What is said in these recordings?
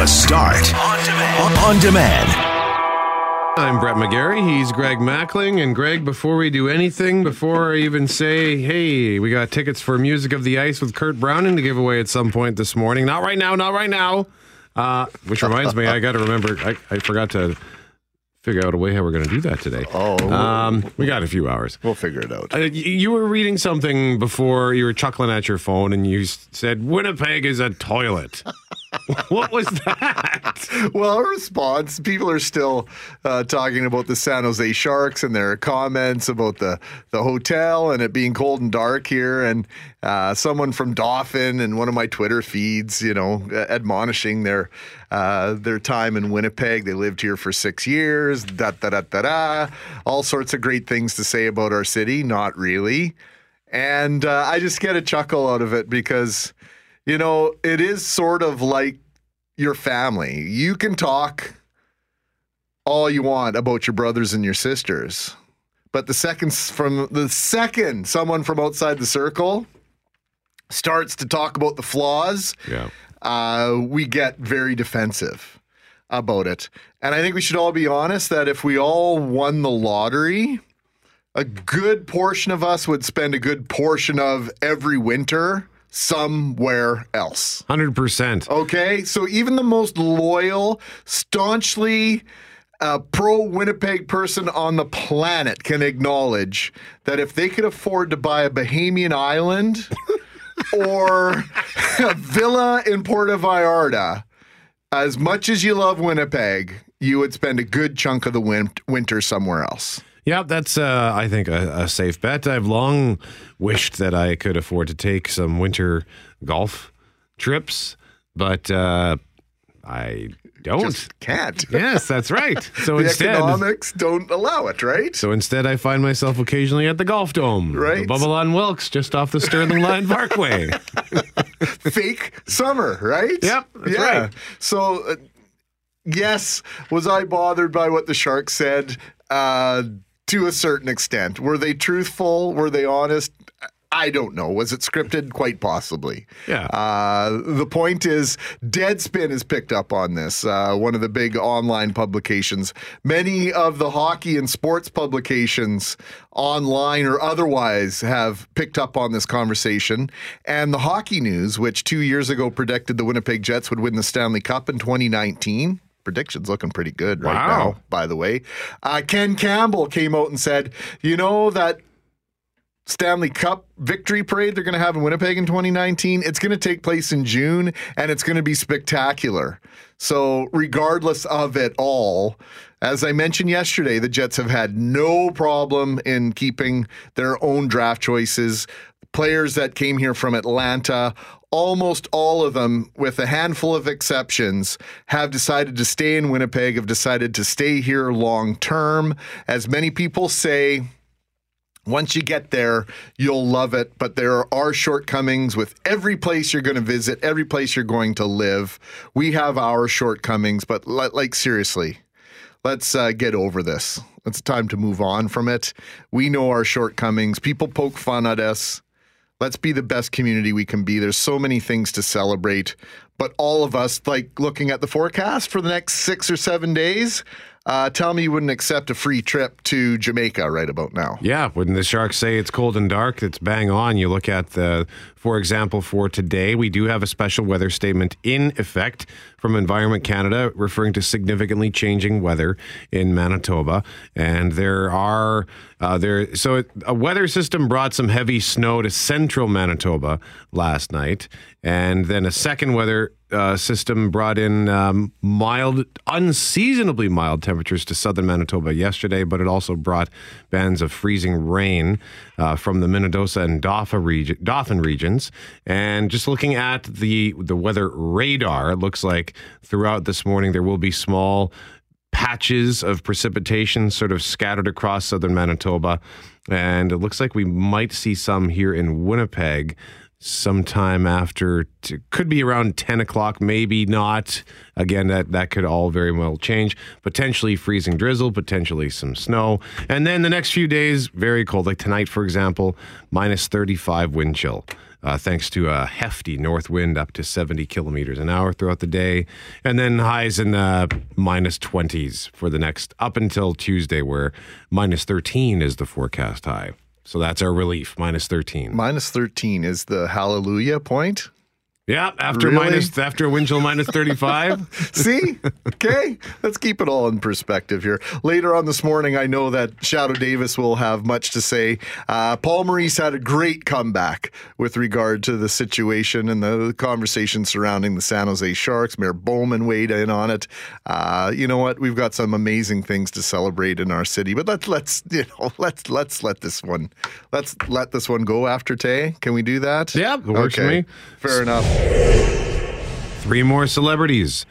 The Start on demand. On demand. I'm Brett McGarry. He's Greg Mackling. And Greg, before we do anything, before I even say, hey, we got tickets for Music of the Ice with Kurt Browning to give away at some point this morning. Not right now, not right now. Uh, which reminds me, I got to remember, I, I forgot to figure out a way how we're going to do that today. Oh. Um, we got a few hours. We'll figure it out. Uh, you were reading something before you were chuckling at your phone and you said Winnipeg is a toilet. what was that? Well, a response. People are still uh, talking about the San Jose Sharks and their comments about the, the hotel and it being cold and dark here. And uh, someone from Dauphin and one of my Twitter feeds, you know, admonishing their uh, their time in Winnipeg. They lived here for six years. Da da da da da. All sorts of great things to say about our city. Not really. And uh, I just get a chuckle out of it because, you know, it is sort of like your family. You can talk all you want about your brothers and your sisters, but the second from the second someone from outside the circle starts to talk about the flaws, Yeah. Uh, we get very defensive about it. And I think we should all be honest that if we all won the lottery, a good portion of us would spend a good portion of every winter somewhere else. 100%. Okay, so even the most loyal, staunchly uh, pro Winnipeg person on the planet can acknowledge that if they could afford to buy a Bahamian island or a villa in Puerto Vallarta, as much as you love Winnipeg, you would spend a good chunk of the win- winter somewhere else. Yeah, that's, uh, I think, a, a safe bet. I've long wished that I could afford to take some winter golf trips, but uh, I don't. Just can't. yes, that's right. So The instead, economics don't allow it, right? so instead, I find myself occasionally at the Golf Dome, Right. the Bubble on Wilkes, just off the Sterling Lyon Parkway. fake summer, right? Yep, that's right. So, uh, yes, was I bothered by what the Sharks said? Uh, to a certain extent. Were they truthful? Were they honest? I don't know. Was it scripted? Quite possibly. Yeah. Uh, the point is, Deadspin has picked up on this, uh, one of the big online publications. Many of the hockey and sports publications, online or otherwise, have picked up on this conversation. And the Hockey News, which two years ago predicted the Winnipeg Jets would win the Stanley Cup in 2019. Predictions looking pretty good right Wow. now, by the way. Uh, Ken Campbell came out and said, you know, that Stanley Cup victory parade they're going to have in Winnipeg in 2019. It's going to take place in June and it's going to be spectacular. So, regardless of it all, as I mentioned yesterday, the Jets have had no problem in keeping their own draft choices. Players that came here from Atlanta, almost all of them, with a handful of exceptions, have decided to stay in Winnipeg, have decided to stay here long term. As many people say, once you get there, you'll love it. But there are shortcomings with every place you're going to visit, every place you're going to live. We have our shortcomings, but like seriously, let's uh, get over this. It's time to move on from it. We know our shortcomings. People poke fun at us. Let's be the best community we can be. There's so many things to celebrate, but all of us, like looking at the forecast for the next six or seven days, uh, tell me you wouldn't accept a free trip to Jamaica right about now. Yeah, wouldn't the Sharks say it's cold and dark, it's bang on. You look at the, for example, for today, we do have a special weather statement in effect from Environment Canada referring to significantly changing weather in Manitoba. And there are, uh, there, so a weather system brought some heavy snow to central Manitoba last night. And then a second weather uh, system brought in um, mild, unseasonably mild temperatures to southern Manitoba yesterday, but it also brought bands of freezing rain uh, from the Minnedosa and region, Dauphin regions. And just looking at the the weather radar, it looks like throughout this morning there will be small patches of precipitation sort of scattered across southern Manitoba. And it looks like we might see some here in Winnipeg sometime after t- could be around 10 o'clock maybe not. Again that that could all very well change. Potentially freezing drizzle potentially some snow. And then the next few days very cold. Like tonight for example minus 35 wind chill. Uh, thanks to a hefty north wind up to 70 kilometers an hour throughout the day. And then highs in the minus 20s for the next up until tuesday where minus 13 is the forecast high so that's our relief, minus 13. Minus 13 is the hallelujah point. Yeah, after Really? minus after chill minus 35. See? Okay. Let's keep it all in perspective here. Later on this morning, I know that Shadoe Davis will have much to say. Uh, Paul Maurice had a great comeback with regard to the situation and the conversation surrounding the San Jose Sharks. Mayor Bowman weighed in on it. Uh, you know what? We've got some amazing things to celebrate in our city, but let's let's you know let's let's let this one let's let this one go after Tay. Can we do that? Yeah, works for me. Fair enough. Three more celebrities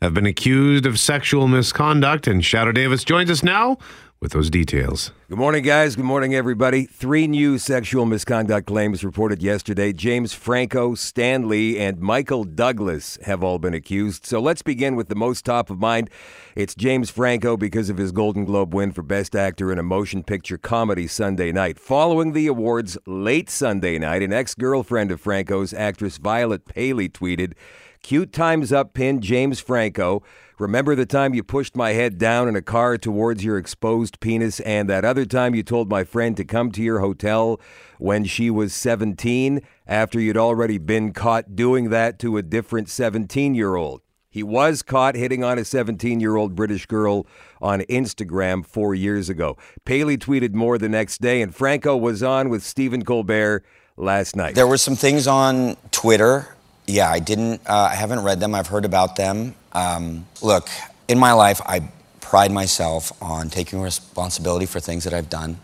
have been accused of sexual misconduct, and Shadoe Davis joins us now with those details. Good morning, guys. Good morning, everybody. Three new sexual misconduct claims reported yesterday. James Franco, Stan Lee, and Michael Douglas have all been accused. So let's begin with the most top of mind. It's James Franco because of his Golden Globe win for Best Actor in a Motion Picture Comedy Sunday night. Following the awards late Sunday night, an ex girlfriend of Franco's, actress Violet Paley, tweeted, Cute times up pin James Franco. Remember the time you pushed my head down in a car towards your exposed penis, and that other time you told my friend to come to your hotel when she was 17 after you'd already been caught doing that to a different 17 year old? He was caught hitting on a 17 year old British girl on Instagram four years ago. Paley tweeted more the next day, and Franco was on with Stephen Colbert last night. There were some things on Twitter. Yeah, I didn't. Uh, I haven't read them. I've heard about them. Um, look, in my life, I pride myself on taking responsibility for things that I've done.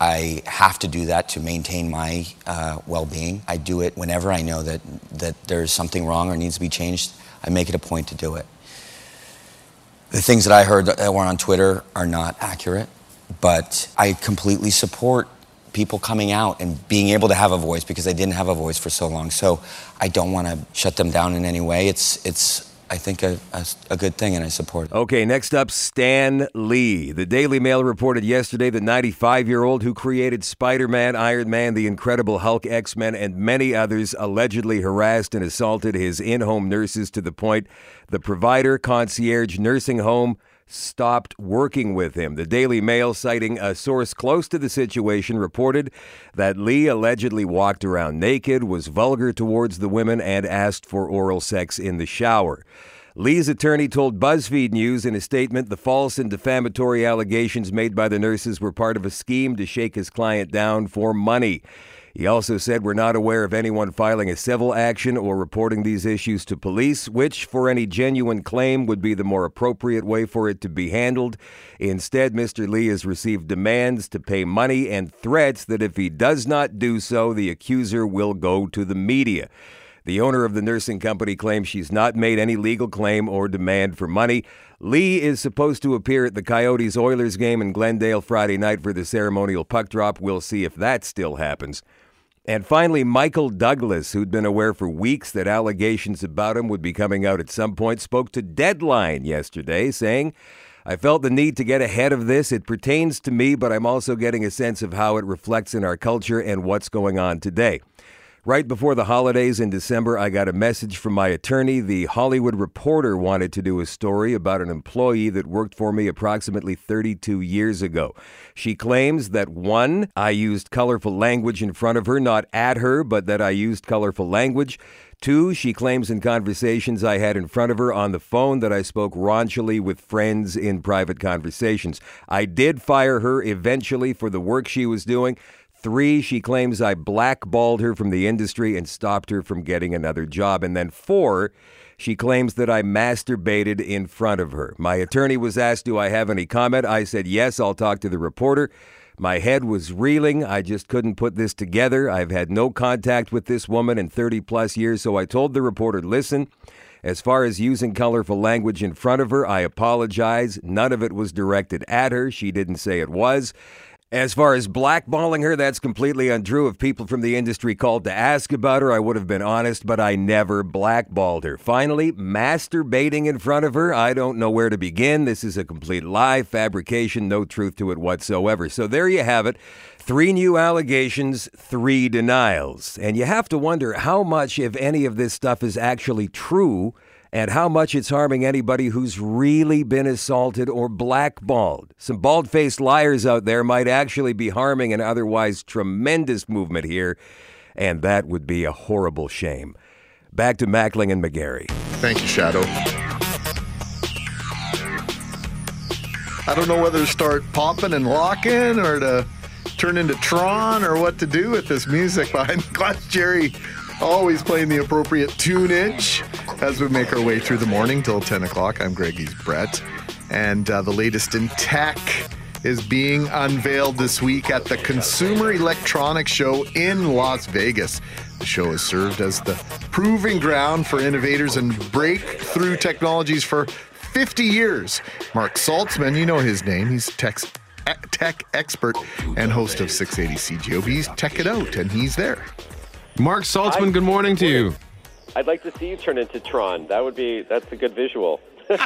I have to do that to maintain my uh, well-being. I do it whenever I know that that there's something wrong or needs to be changed. I make it a point to do it. The things that I heard that were on Twitter are not accurate, but I completely support people coming out and being able to have a voice because they didn't have a voice for so long. So I don't want to shut them down in any way. It's it's I think a, a, a good thing, and I support it. Okay, next up, Stan Lee. The Daily Mail reported yesterday the 95 year old who created Spider Man, Iron Man, The Incredible Hulk, X Men, and many others allegedly harassed and assaulted his in home nurses to the point the provider, concierge, nursing home, stopped working with him. The Daily Mail, citing a source close to the situation, reported that Lee allegedly walked around naked, was vulgar towards the women, and asked for oral sex in the shower. Lee's attorney told BuzzFeed News in a statement the false and defamatory allegations made by the nurses were part of a scheme to shake his client down for money. He also said we're not aware of anyone filing a civil action or reporting these issues to police, which, for any genuine claim, would be the more appropriate way for it to be handled. Instead, Mr. Lee has received demands to pay money and threats that if he does not do so, the accuser will go to the media. The owner of the nursing company claims she's not made any legal claim or demand for money. Lee is supposed to appear at the Coyotes Oilers game in Glendale Friday night for the ceremonial puck drop. We'll see if that still happens. And finally, Michael Douglas, who'd been aware for weeks that allegations about him would be coming out at some point, spoke to Deadline yesterday, saying, I felt the need to get ahead of this. It pertains to me, but I'm also getting a sense of how it reflects in our culture and what's going on today. Right before the holidays in December, I got a message from my attorney. The Hollywood Reporter wanted to do a story about an employee that worked for me approximately 32 years ago. She claims that one, I used colorful language in front of her, not at her, but that I used colorful language. Two, she claims in conversations I had in front of her on the phone that I spoke raunchily with friends in private conversations. I did fire her eventually for the work she was doing. Three, she claims I blackballed her from the industry and stopped her from getting another job. And then four, she claims that I masturbated in front of her. My attorney was asked, Do I have any comment? I said, Yes, I'll talk to the reporter. My head was reeling. I just couldn't put this together. I've had no contact with this woman in 30 plus years, so I told the reporter, Listen, as far as using colorful language in front of her, I apologize. None of it was directed at her. She didn't say it was. As far as blackballing her, that's completely untrue. If people from the industry called to ask about her, I would have been honest, but I never blackballed her. Finally, masturbating in front of her, I don't know where to begin. This is a complete lie, fabrication, no truth to it whatsoever. So there you have it. Three new allegations, three denials. And you have to wonder how much, if any, of this stuff is actually true and how much it's harming anybody who's really been assaulted or blackballed. Some bald faced liars out there might actually be harming an otherwise tremendous movement here, and that would be a horrible shame. Back to Mackling and McGarry. Thank you, Shadoe. I don't know whether to start popping and locking or to turn into Tron or what to do with this music behind Glass Jerry. Always playing the appropriate tunage as we make our way through the morning till 10 o'clock. I'm Greggy's Brett. And uh, the latest in tech is being unveiled this week at the Consumer Electronics Show in Las Vegas. The show has served as the proving ground for innovators and breakthrough technologies for 50 years. Marc Saltzman, you know his name, he's tech, tech expert and host of 680 CJOB. He's Tech It Out, and he's there. Marc Saltzman, good morning to you. I'd like to see you turn into Tron. That would be that's a good visual.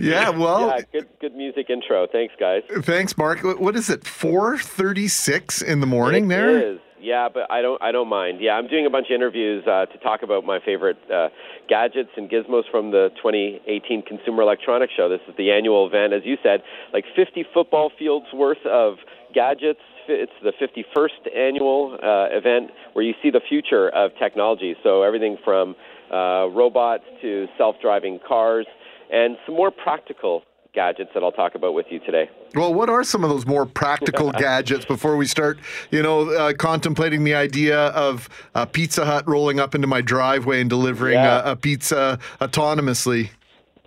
Yeah, well, yeah, good good music intro. Thanks, guys. thanks, Marc. What is it? 4:36 in the morning It there. is. Yeah, but I don't I don't mind. Yeah, I'm doing a bunch of interviews uh, to talk about my favorite uh, gadgets and gizmos from the 2018 Consumer Electronics Show. This is the annual event, as you said, like 50 football fields worth of gadgets. It's the 51st annual uh, event where you see the future of technology. So everything from uh, robots to self-driving cars and some more practical gadgets that I'll talk about with you today. Well, what are some of those more practical gadgets before we start, you know, uh, contemplating the idea of a Pizza Hut rolling up into my driveway and delivering Yeah. a, a pizza autonomously?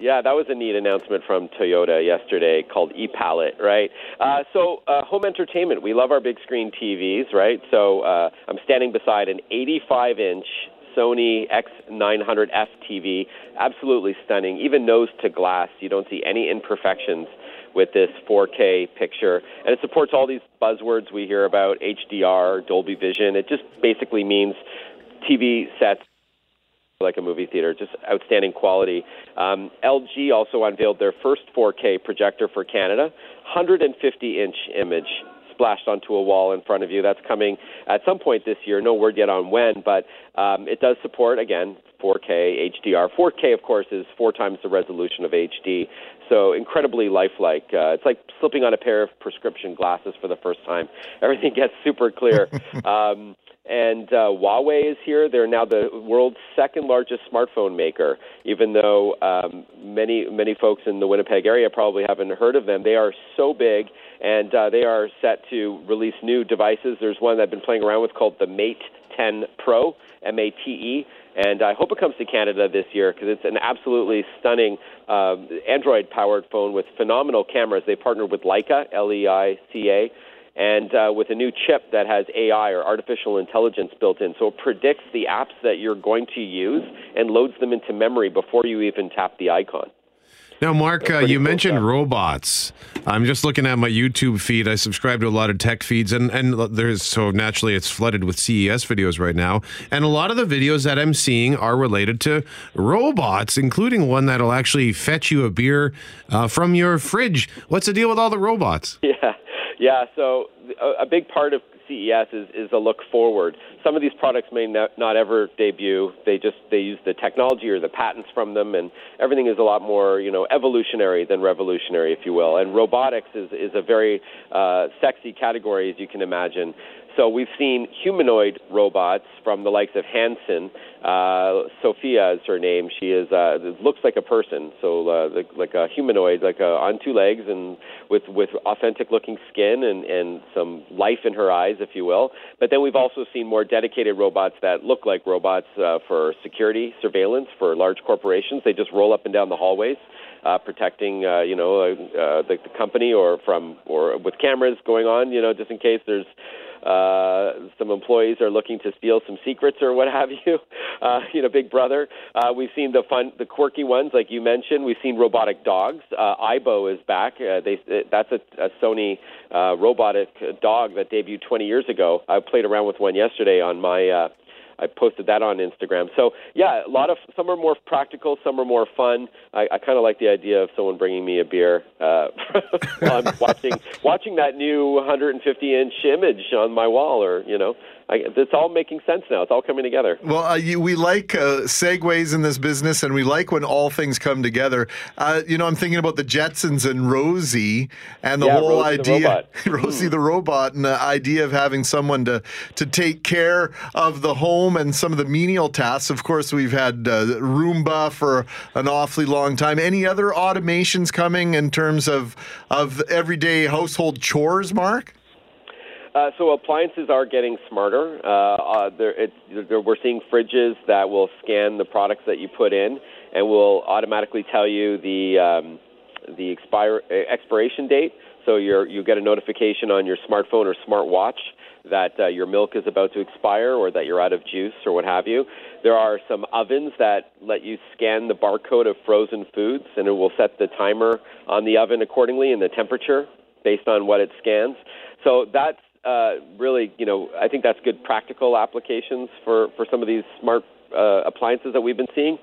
Yeah, that was a neat announcement from Toyota yesterday called ePalette, right? Uh, so, uh, home entertainment. We love our big screen TVs, right? So, uh, I'm standing beside an 85 inch Sony X900F TV. Absolutely stunning. Even nose to glass. You don't see any imperfections with this 4K picture. And it supports all these buzzwords we hear about HDR, Dolby Vision. It just basically means TV sets like a movie theater, just outstanding quality. Um, LG also unveiled their first 4K projector for Canada, 150 inch image splashed onto a wall in front of you. That's coming at some point this year. No word yet on when, but um, it does support again 4K HDR. 4K, of course, is four times the resolution of HD, so incredibly lifelike. Uh, it's like slipping on a pair of prescription glasses for the first time. Everything gets super clear. um, and uh, Huawei is here. They're now the world's second largest smartphone maker, even though um, many many folks in the Winnipeg area probably haven't heard of them. They are so big, and uh, they are set to release new devices. There's one that I've been playing around with called the Mate 10 Pro, M-A-T-E. And I hope it comes to Canada this year because it's an absolutely stunning um, Android-powered phone with phenomenal cameras. They partnered with Leica, L-E-I-C-A, and uh, with a new chip that has AI or artificial intelligence built in. So it predicts the apps that you're going to use and loads them into memory before you even tap the icon. Now, Marc, uh, you cool mentioned stuff. robots. I'm just looking at my YouTube feed. I subscribe to a lot of tech feeds, and and there's so naturally it's flooded with CES videos right now. And a lot of the videos that I'm seeing are related to robots, including one that'll actually fetch you a beer uh, from your fridge. What's the deal with all the robots? Yeah, yeah. So a, a big part of CES is, is a look forward. Some of these products may not, not ever debut. They just they use the technology or the patents from them, and everything is a lot more you know evolutionary than revolutionary, if you will. And robotics is is a very uh, sexy category, as you can imagine. So we've seen humanoid robots from the likes of Hanson. Uh, Sophia is her name. She is uh, looks like a person, so uh, like, like a humanoid, like a, on two legs and with with authentic looking skin and and some life in her eyes, if you will. But then we've also seen more dedicated robots that look like robots uh, for security surveillance for large corporations. They just roll up and down the hallways. Uh, protecting, uh, you know, uh, uh, the, the company or from or with cameras going on, you know, just in case there's uh, some employees are looking to steal some secrets or what have you. Uh, you know, Big Brother. Uh, we've seen the fun, the quirky ones like you mentioned. We've seen robotic dogs. Uh, Aibo is back. Uh, they that's a, a Sony uh, robotic dog that debuted 20 years ago. I played around with one yesterday on my. Uh, I posted that on Instagram. So yeah, a lot of some are more practical, some are more fun. I, I kind of like the idea of someone bringing me a beer uh, while I'm watching watching that new 150 inch image on my wall, or you know, I, it's all making sense now. It's all coming together. Well, uh, you, we like uh, segues in this business, and we like when all things come together. Uh, you know, I'm thinking about the Jetsons and Rosie, and the Yeah, whole Rosie idea, robot. Rosie the robot, and the idea of having someone to to take care of the home and some of the menial tasks. Of course, we've had uh, Roomba for an awfully long time. Any other automations coming in terms of of everyday household chores, Marc? Uh, so appliances are getting smarter. Uh, uh, there, it, there, we're seeing fridges that will scan the products that you put in and will automatically tell you the um, the expire uh, expiration date. So you're, you get a notification on your smartphone or smartwatch that uh, your milk is about to expire or that you're out of juice or what have you. There are some ovens that let you scan the barcode of frozen foods and it will set the timer on the oven accordingly and the temperature based on what it scans. So that's uh, really, you know, I think that's good practical applications for, for some of these smart uh, appliances that we've been seeing.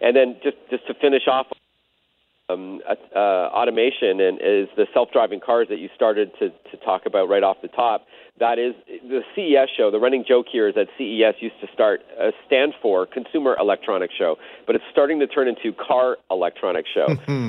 And then just, just to finish off um, uh, uh, automation and is the self-driving cars that you started to, to talk about right off the top. That is the CES show. The running joke here is that CES used to start uh, stand for Consumer Electronics Show, but it's starting to turn into Car Electronics Show.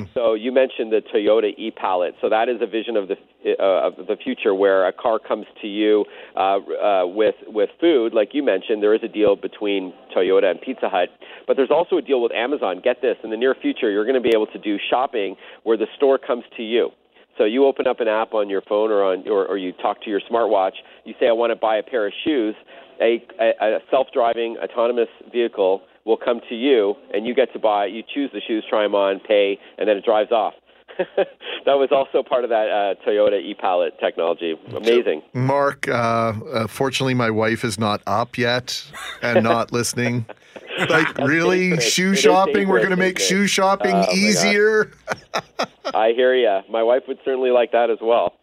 so you mentioned the Toyota e-Palette. So that is a vision of the uh, of the future where a car comes to you uh, uh, with with food, like you mentioned. There is a deal between Toyota and Pizza Hut, but there's also a deal with Amazon. Get this: in the near future, you're going to be able to do shopping where the store comes to you. So you open up an app on your phone or on or, or you talk to your smartwatch. You say, "I want to buy a pair of shoes." A, a, a self-driving autonomous vehicle will come to you, and you get to buy. You choose the shoes, try them on, pay, and then it drives off. that was also part of that uh, Toyota e-Palette technology. Amazing. Marc, uh, uh, fortunately, my wife is not up yet and not listening. Like, really? dangerous. Shoe It is shopping? We're going to make shoe shopping Oh, my God. easier? I hear ya. My wife would certainly like that as well.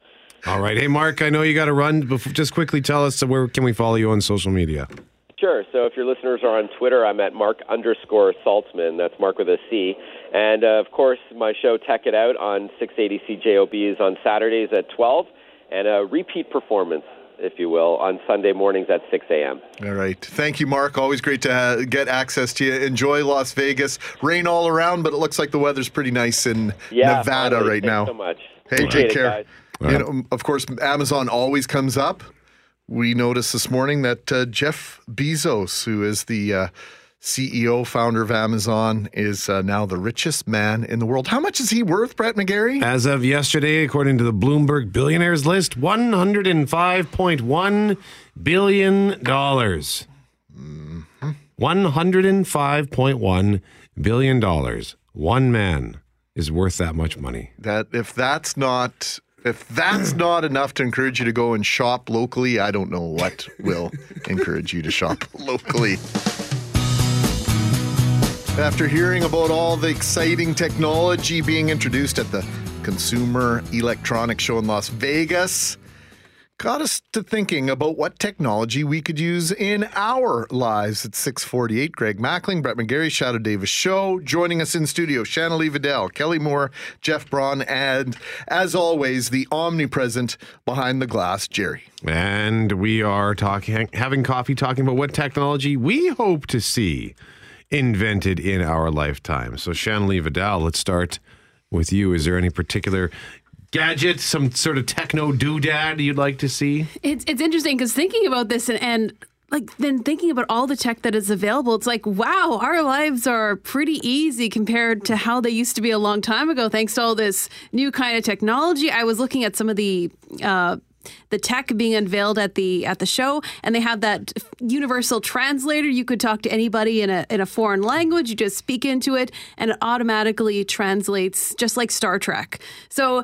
All right. Hey, Marc, I know you got to run. But just quickly tell us where can we follow you on social media? Sure. So if your listeners are on Twitter, I'm at Marc underscore Saltzman. That's Marc with a C. And uh, of course, my show Tech It Out on 680 CJOB is on Saturdays at 12, and a repeat performance, if you will, on Sunday mornings at 6 a.m. All right. Thank you, Marc. Always great to uh, get access to you. Enjoy Las Vegas. Rain all around, but it looks like the weather's pretty nice in Yeah, Nevada finally. right Thanks now. so much. Hey, Appreciate take care. You know, of course, Amazon always comes up. We noticed this morning that uh, Jeff Bezos, who is the uh, CEO, founder of Amazon, is uh, now the richest man in the world. How much is he worth, Brett McGarry? As of yesterday, according to the Bloomberg billionaires list, $105.1 billion. $105.1 billion. One man is worth that much money. That if that's not if that's not enough to encourage you to go and shop locally, I don't know what will encourage you to shop locally. After hearing about all the exciting technology being introduced at the Consumer Electronics Show in Las Vegas, got us to thinking about what technology we could use in our lives. At 648, Greg Mackling, Brett McGarry, Shadoe Davis Show. Joining us in studio, Shanna Lee Vidal, Kelly Moore, Jeff Braun, and as always, the omnipresent behind the glass, Jerry. And we are talking, having coffee, talking about what technology we hope to see invented in our lifetime. So, Shanley Vidal, let's start with you. Is there any particular gadget, some sort of techno doodad you'd like to see? It's it's interesting because thinking about this and, and like then thinking about all the tech that is available, it's like wow, our lives are pretty easy compared to how they used to be a long time ago. Thanks to all this new kind of technology. I was looking at some of the. Uh, the tech being unveiled at the at the show, and they have that universal translator. You could talk to anybody in a in a foreign language. You just speak into it, and it automatically translates, just like Star Trek. So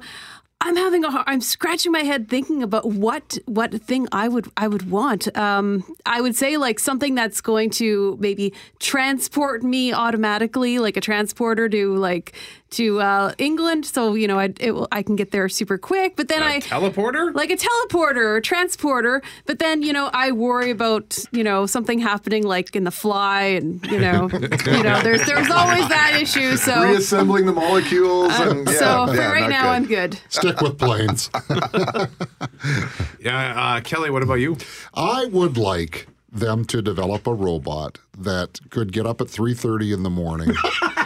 I'm having a hard, I'm scratching my head thinking about what what thing I would I would want. Um, I would say like something that's going to maybe transport me automatically, like a transporter to like to uh, England, so you know I it will, I can get there super quick. But then I teleporter? like a teleporter or transporter. But then you know I worry about you know something happening like in the fly, and you know you know there's there's always that issue. So Reassembling the molecules. and, yeah, so for right now good. I'm good. Stick with planes. Yeah, uh, Kelly, what about you? I would like them to develop a robot that could get up at 3.30 in the morning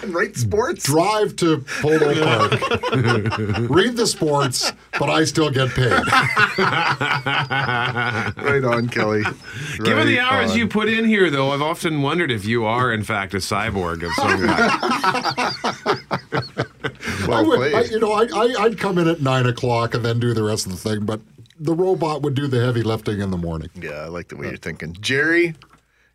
Right, sports. drive to polo park read the sports but i still get paid Right on, Kelly. Given the hours on. you put in here, though, I've often wondered if you are, in fact, a cyborg of some kind. I well would, played. I, you know I, I, i'd come in at 9 o'clock and then do the rest of the thing but the robot would do the heavy lifting in the morning yeah, I like the way you're thinking, Jerry.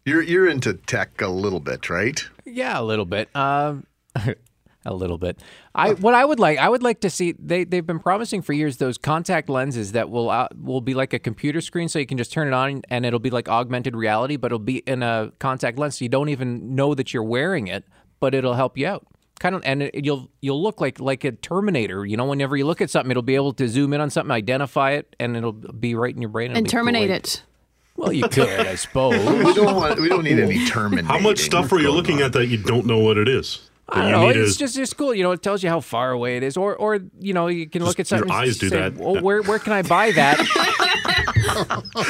You're you're into tech a little bit, right? Yeah, a little bit. Um, a little bit. I what I would like, I would like to see. They they've been promising for years those contact lenses that will uh, will be like a computer screen, so you can just turn it on and it'll be like augmented reality, but it'll be in a contact lens, so you don't even know that you're wearing it, but it'll help you out. Kind of, and it, you'll you'll look like like a Terminator. You know, whenever you look at something, it'll be able to zoom in on something, identify it, and it'll be right in your brain. And terminate great. it. Well, you could, I suppose. We don't want. We don't need any terminating. How much stuff are you looking at that you don't know what it is? That I don't know. It's to- just it's cool. You know, it tells you how far away it is, or or you know, you can look at Just your something. and eyes do say, that. Well, where where can I buy that?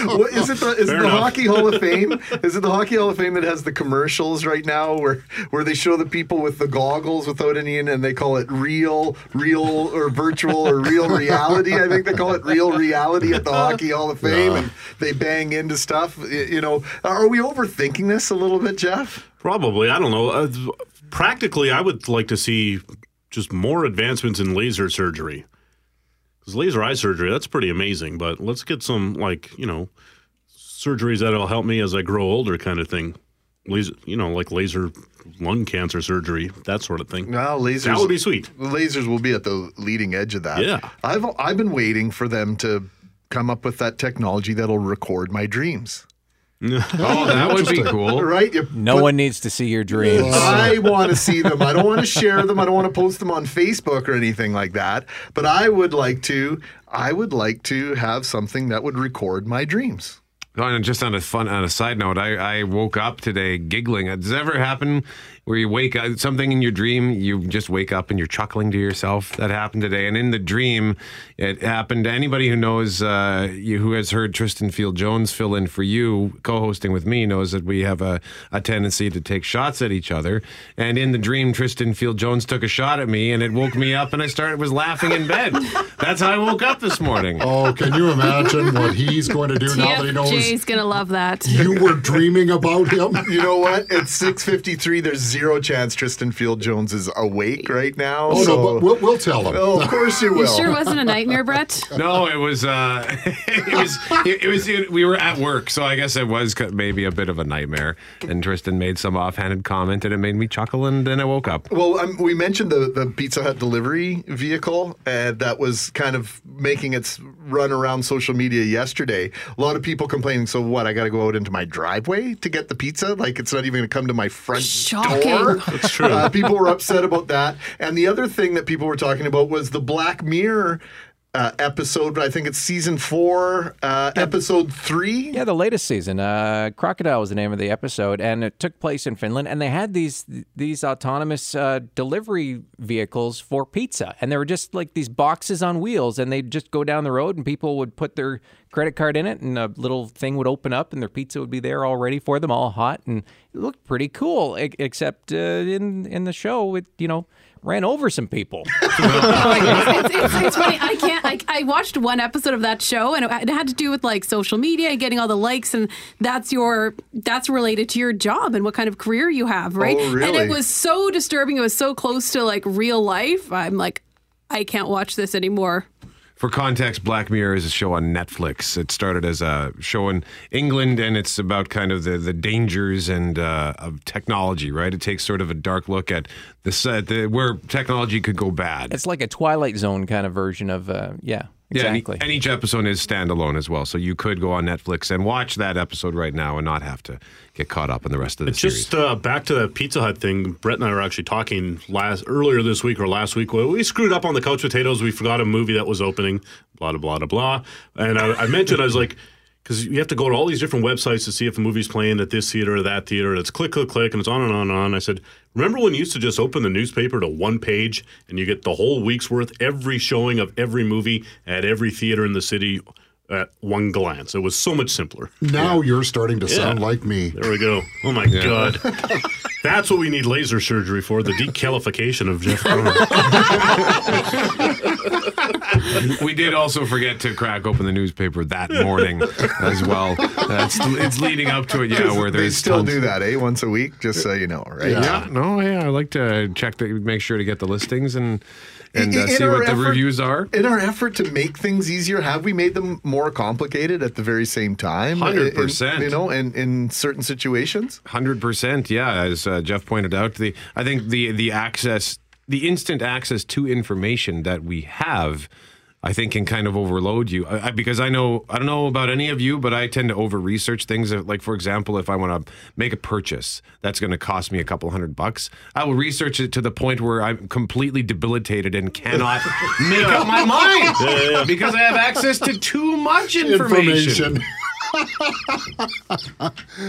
What, is it the is it the enough. Hockey Hall of Fame? Is it the Hockey Hall of Fame that has the commercials right now where where they show the people with the goggles without any in and they call it real, real or virtual or real reality? I think they call it real reality at the Hockey Hall of Fame, and they bang into stuff. You know, are we overthinking this a little bit, Jeff? Probably. I don't know. Uh, Practically, I would like to see just more advancements in laser surgery. Because laser eye surgery, that's pretty amazing. But let's get some, like, you know, surgeries that'll help me as I grow older kind of thing. Laser, you know, like laser lung cancer surgery, that sort of thing. Well, lasers. That would be sweet. Lasers will be at the leading edge of that. Yeah. I've I've been waiting for them to come up with that technology that'll record my dreams. Oh, that would be cool. Right? You No put- one needs to see your dreams. I want to see them. I don't want to share them. I don't want to post them on Facebook or anything like that. But I would like to. I would like to have something that would record my dreams. Oh, and just on a fun, on a side note, I, I woke up today giggling. Does it ever happen where you wake up, something in your dream, you just wake up and you're chuckling to yourself? That happened today. And in the dream, it happened to anybody who knows, uh, you, who has heard Tristan Field Jones fill in for you, co hosting with me, knows that we have a, a tendency to take shots at each other. And in the dream, Tristan Field Jones took a shot at me and it woke me up and I started, was laughing in bed. That's how I woke up this morning. oh can you imagine what he's going to do now that he knows TFJ's gonna love that. you were dreaming about him You know what? It's six fifty three. There's zero chance Tristan Field Jones is awake right now. oh so- no but we'll, we'll tell him Oh, of course you will. You sure wasn't a nightmare, Brett? No, it was. Uh, it was. It, it was. It, we were at work, so I guess it was maybe a bit of a nightmare. And Tristan made some offhanded comment, and it made me chuckle. And then I woke up. Well, um, we mentioned the, the Pizza Hut delivery vehicle uh, that was kind of making its run around social media yesterday. A lot of people complaining. So what? I got to go out into my driveway to get the pizza? Like it's not even going to come to my front Shocking. Door. That's true. Uh, people were upset about that. And the other thing that people were talking about was the Black Mirror. Uh, episode, but I think it's season four, uh, episode three. Yeah, the latest season. Uh, Crocodile was the name of the episode, and it took place in Finland. And they had these these autonomous uh, delivery vehicles for pizza, and they were just like these boxes on wheels, and they'd just go down the road, and people would put their credit card in it, and a little thing would open up, and their pizza would be there all ready for them, all hot, and it looked pretty cool. Except uh, in in the show, it you know ran over some people. it's, it's, it's funny. I can't. I, I watched one episode of that show, and it, it had to do with like social media, and getting all the likes, and that's your that's related to your job and what kind of career you have, right? Oh, really? And it was so disturbing. It was so close to like real life. I'm like, I can't watch this anymore. For context, Black Mirror is a show on Netflix. It started as a show in England, and it's about kind of the, the dangers and uh, of technology. Right? It takes sort of a dark look at the set the, where technology could go bad. It's like a Twilight Zone kind of version of, uh, yeah, Yeah, and exactly. and each episode is standalone as well, so you could go on Netflix and watch that episode right now and not have to get caught up in the rest of the It's series. just uh, back to that Pizza Hut thing. Brett and I were actually talking last earlier this week or last week. We screwed up on the couch potatoes. We forgot a movie that was opening. Blah blah blah blah. And I, I mentioned I was like, because you have to go to all these different websites to see if a movie's playing at this theater or that theater. And it's click click click, and it's on and on and on. I said, remember when you used to just open the newspaper to one page and you get the whole week's worth, every showing of every movie at every theater in the city. At one glance, it was so much simpler. Now you're starting to sound Yeah. like me. There we go. Oh my god, that's what we need laser surgery for: the decalification of Jeff Cronin. we did also forget to crack open the newspaper that morning as well. That's it's leading up to it, yeah. Where they there's still tons- do that, eh? Once a week, just so you know, right? Yeah, no, yeah. I like to check the make sure to get the listings and and uh, see what the effort- reviews are. In our effort to make things easier, have we made them more complicated at the very same time? 100%. You know, in, in certain situations? Hundred percent, yeah. As uh, Jeff pointed out, the I think the the access, the instant access to information that we have, I think can kind of overload you. I, I, because I know I don't know about any of you, but I tend to over research things. Uh, like for example, if I want to make a purchase that's going to cost me a couple hundred bucks, I will research it to the point where I'm completely debilitated and cannot make up my mind because I have access to too much information.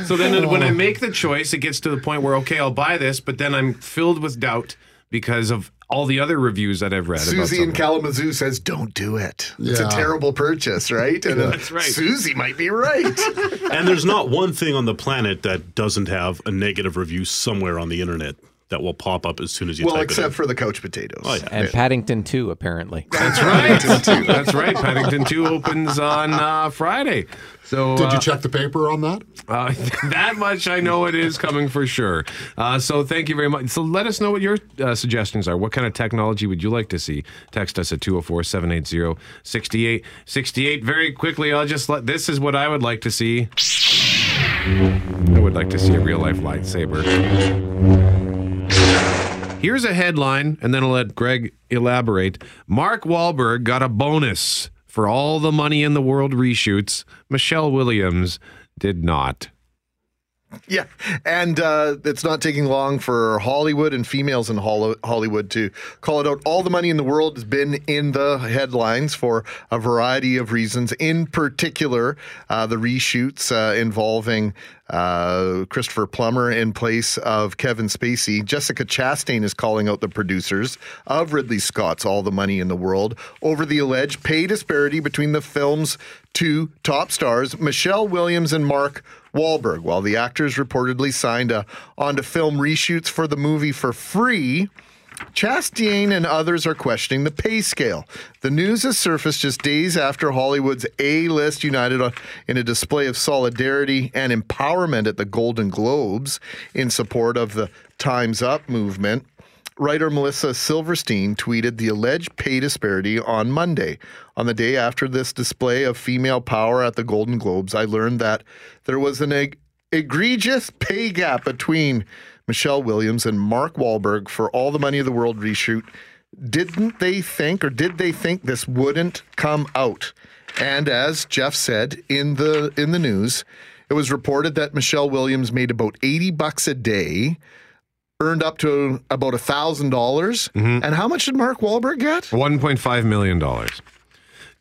So then when I make the choice, it gets to the point where, okay, I'll buy this, but then I'm filled with doubt because of all the other reviews that I've read. about Susie in. Kalamazoo says, "Don't do it. It's a terrible purchase, right?" And uh, That's right. Susie might be right. and there's not one thing on the planet that doesn't have a negative review somewhere on the internet that will pop up as soon as you well, type except it in. for the couch potatoes. Oh, yeah. and Paddington too, apparently. That's right. That's right. Paddington 2 opens on uh, Friday. So Did uh, you check the paper on that? Uh, that much I know it is coming for sure. Uh, so thank you very much. So let us know what your uh, suggestions are. What kind of technology would you like to see? Text us at 204 780 6868. Very quickly, I'll just let this is what I would like to see. I would like to see a real life lightsaber. Here's a headline, and then I'll let Greg elaborate. Mark Wahlberg got a bonus for all the money in the world reshoots. Michelle Williams did not. Yeah, and uh, it's not taking long for Hollywood and females in Hollywood to call it out. All the money in the world has been in the headlines for a variety of reasons. In particular, uh, the reshoots uh, involving uh, Christopher Plummer in place of Kevin Spacey. Jessica Chastain is calling out the producers of Ridley Scott's All the Money in the World over the alleged pay disparity between the film's two top stars, Michelle Williams and Mark Wahlberg. While the actors reportedly signed uh, on to film reshoots for the movie for free, Chastain and others are questioning the pay scale. The news has surfaced just days after Hollywood's A-list united in a display of solidarity and empowerment at the Golden Globes in support of the Time's Up movement. Writer Melissa Silverstein tweeted the alleged pay disparity on Monday. On the day after this display of female power at the Golden Globes, I learned that there was an eg- egregious pay gap between Michelle Williams and Mark Wahlberg for all the money of the world reshoot. Didn't they think, or did they think this wouldn't come out? And as Jeff said in the in the news, it was reported that Michelle Williams made about eighty bucks a day earned up to about a thousand dollars. Mm-hmm. And how much did Mark Wahlberg get? $1.5 million.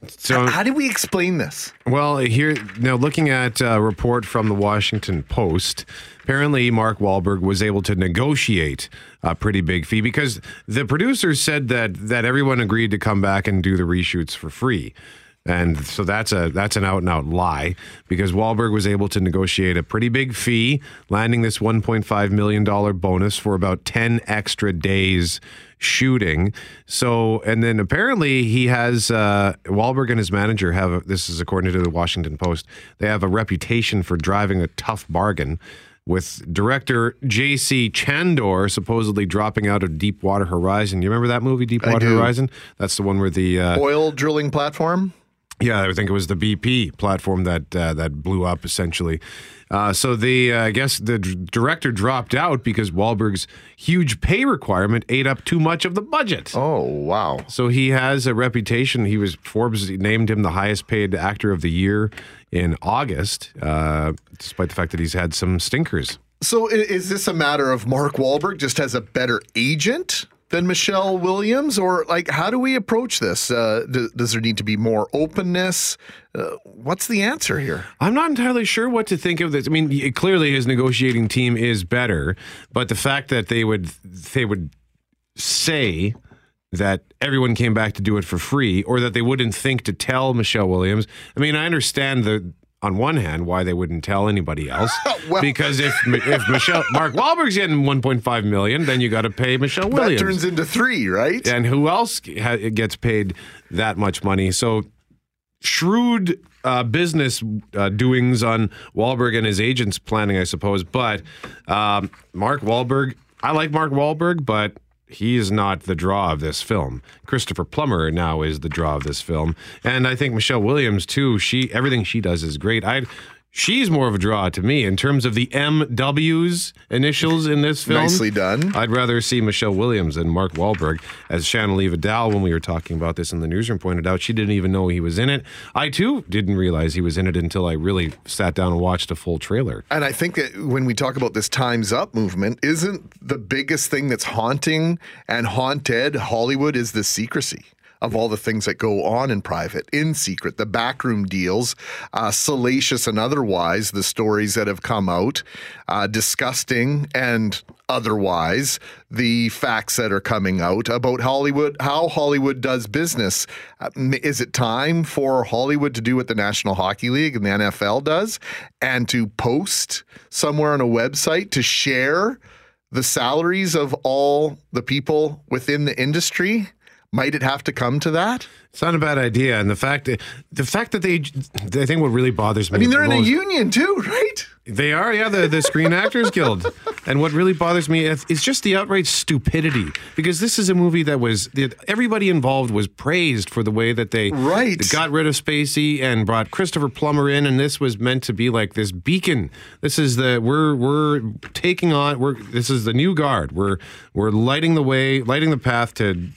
So, How do we explain this? well, here, now looking at a report from the Washington Post, apparently Mark Wahlberg was able to negotiate a pretty big fee because the producers said that, that everyone agreed to come back and do the reshoots for free. And so that's a that's an out and out lie because Wahlberg was able to negotiate a pretty big fee, landing this 1.5 million dollar bonus for about 10 extra days shooting. So and then apparently he has uh, Wahlberg and his manager have a, this is according to the Washington Post. They have a reputation for driving a tough bargain. with director J.C. Chandor supposedly dropping out of Deepwater Horizon. You remember that movie, Deepwater. Horizon? That's the one where the uh, Oil drilling platform. Yeah, I think it was the BP platform that uh, that blew up essentially. Uh, so the uh, I guess the d- director dropped out because Wahlberg's huge pay requirement ate up too much of the budget. Oh wow! So he has a reputation. He was Forbes named him the highest paid actor of the year in August, uh, despite the fact that he's had some stinkers. So is this a matter of Mark Wahlberg just has a better agent than Michelle Williams, or like how do we approach this? Uh, d- does there need to be more openness? Uh, what's the answer here? I'm not entirely sure what to think of this. I mean, clearly his negotiating team is better, but the fact that they would they would say that everyone came back to do it for free, or that they wouldn't think to tell Michelle Williams. I mean, I understand the on one hand why they wouldn't tell anybody else Well- because if if Michelle Mark Wahlberg's getting 1.5 million, then you got to pay Michelle Williams. That turns into three, right? and who else ha- gets paid that much money? So shrewd uh, business uh, doings on Wahlberg and his agents planning, I suppose. But um, Mark Wahlberg, I like Mark Wahlberg, but he is not the draw of this film. Christopher Plummer now is the draw of this film, and I think Michelle Williams too. She everything she does is great. I. She's more of a draw to me in terms of the MW's initials in this film. Nicely done. I'd rather see Michelle Williams than Mark Wahlberg. As Shanley Vidal, when we were talking about this in the newsroom, pointed out, she didn't even know he was in it. I too didn't realize he was in it until I really sat down and watched a full trailer. And I think that when we talk about this Time's Up movement, isn't the biggest thing that's haunting and haunted Hollywood is the secrecy of all the things that go on in private, in secret, the backroom deals, uh, salacious and otherwise, the stories that have come out, uh, disgusting and otherwise, the facts that are coming out about Hollywood, how Hollywood does business. Uh, is it time for Hollywood to do what the National Hockey League and the NFL does and to post somewhere on a website to share the salaries of all the people within the industry? Might it have to come to that? It's not a bad idea, and the fact that the fact that they, I think what really bothers me. I mean, they're in a union too, right? They are, yeah, the, the Screen Actors Guild. And what really bothers me is is just the outright stupidity. Because this is a movie that was, everybody involved was praised for the way that they Right. got rid of Spacey and brought Christopher Plummer in. And this was meant to be like this beacon. This is the, we're, we're taking on, we're, this is the new guard. We're, we're lighting the way, lighting the path to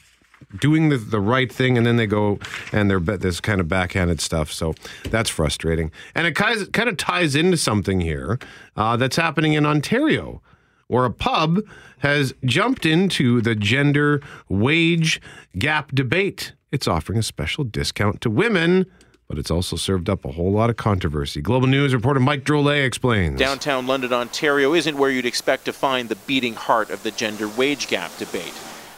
doing the, the right thing and then they go and they're this kind of backhanded stuff. So that's frustrating. And it kind of, kind of ties into something here uh, that's happening in ontario where a pub has jumped into the gender wage gap debate. It's offering a special discount to women but it's also served up a whole lot of controversy. Global news reporter mike drolet explains. Downtown London, Ontario isn't where you'd expect to find the beating heart of the gender wage gap debate.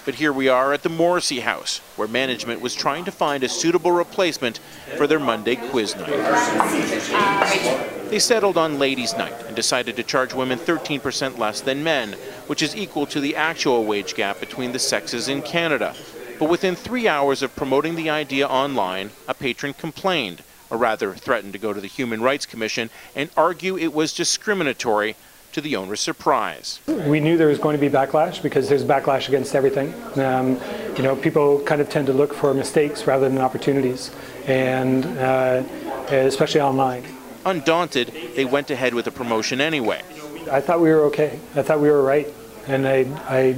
But here we are at the Morrissey House, where management was trying to find a suitable replacement for their Monday quiz night. They settled on Ladies' Night and decided to charge women 13% less than men, which is equal to the actual wage gap between the sexes in Canada. But within three hours of promoting the idea online, a patron complained, or rather threatened to go to the Human Rights Commission and argue it was discriminatory to the owner's surprise. We knew there was going to be backlash because there's backlash against everything. Um, you know, people kind of tend to look for mistakes rather than opportunities, and uh, especially online. Undaunted, they went ahead with the promotion anyway. I thought we were okay. I thought we were right, and I, I,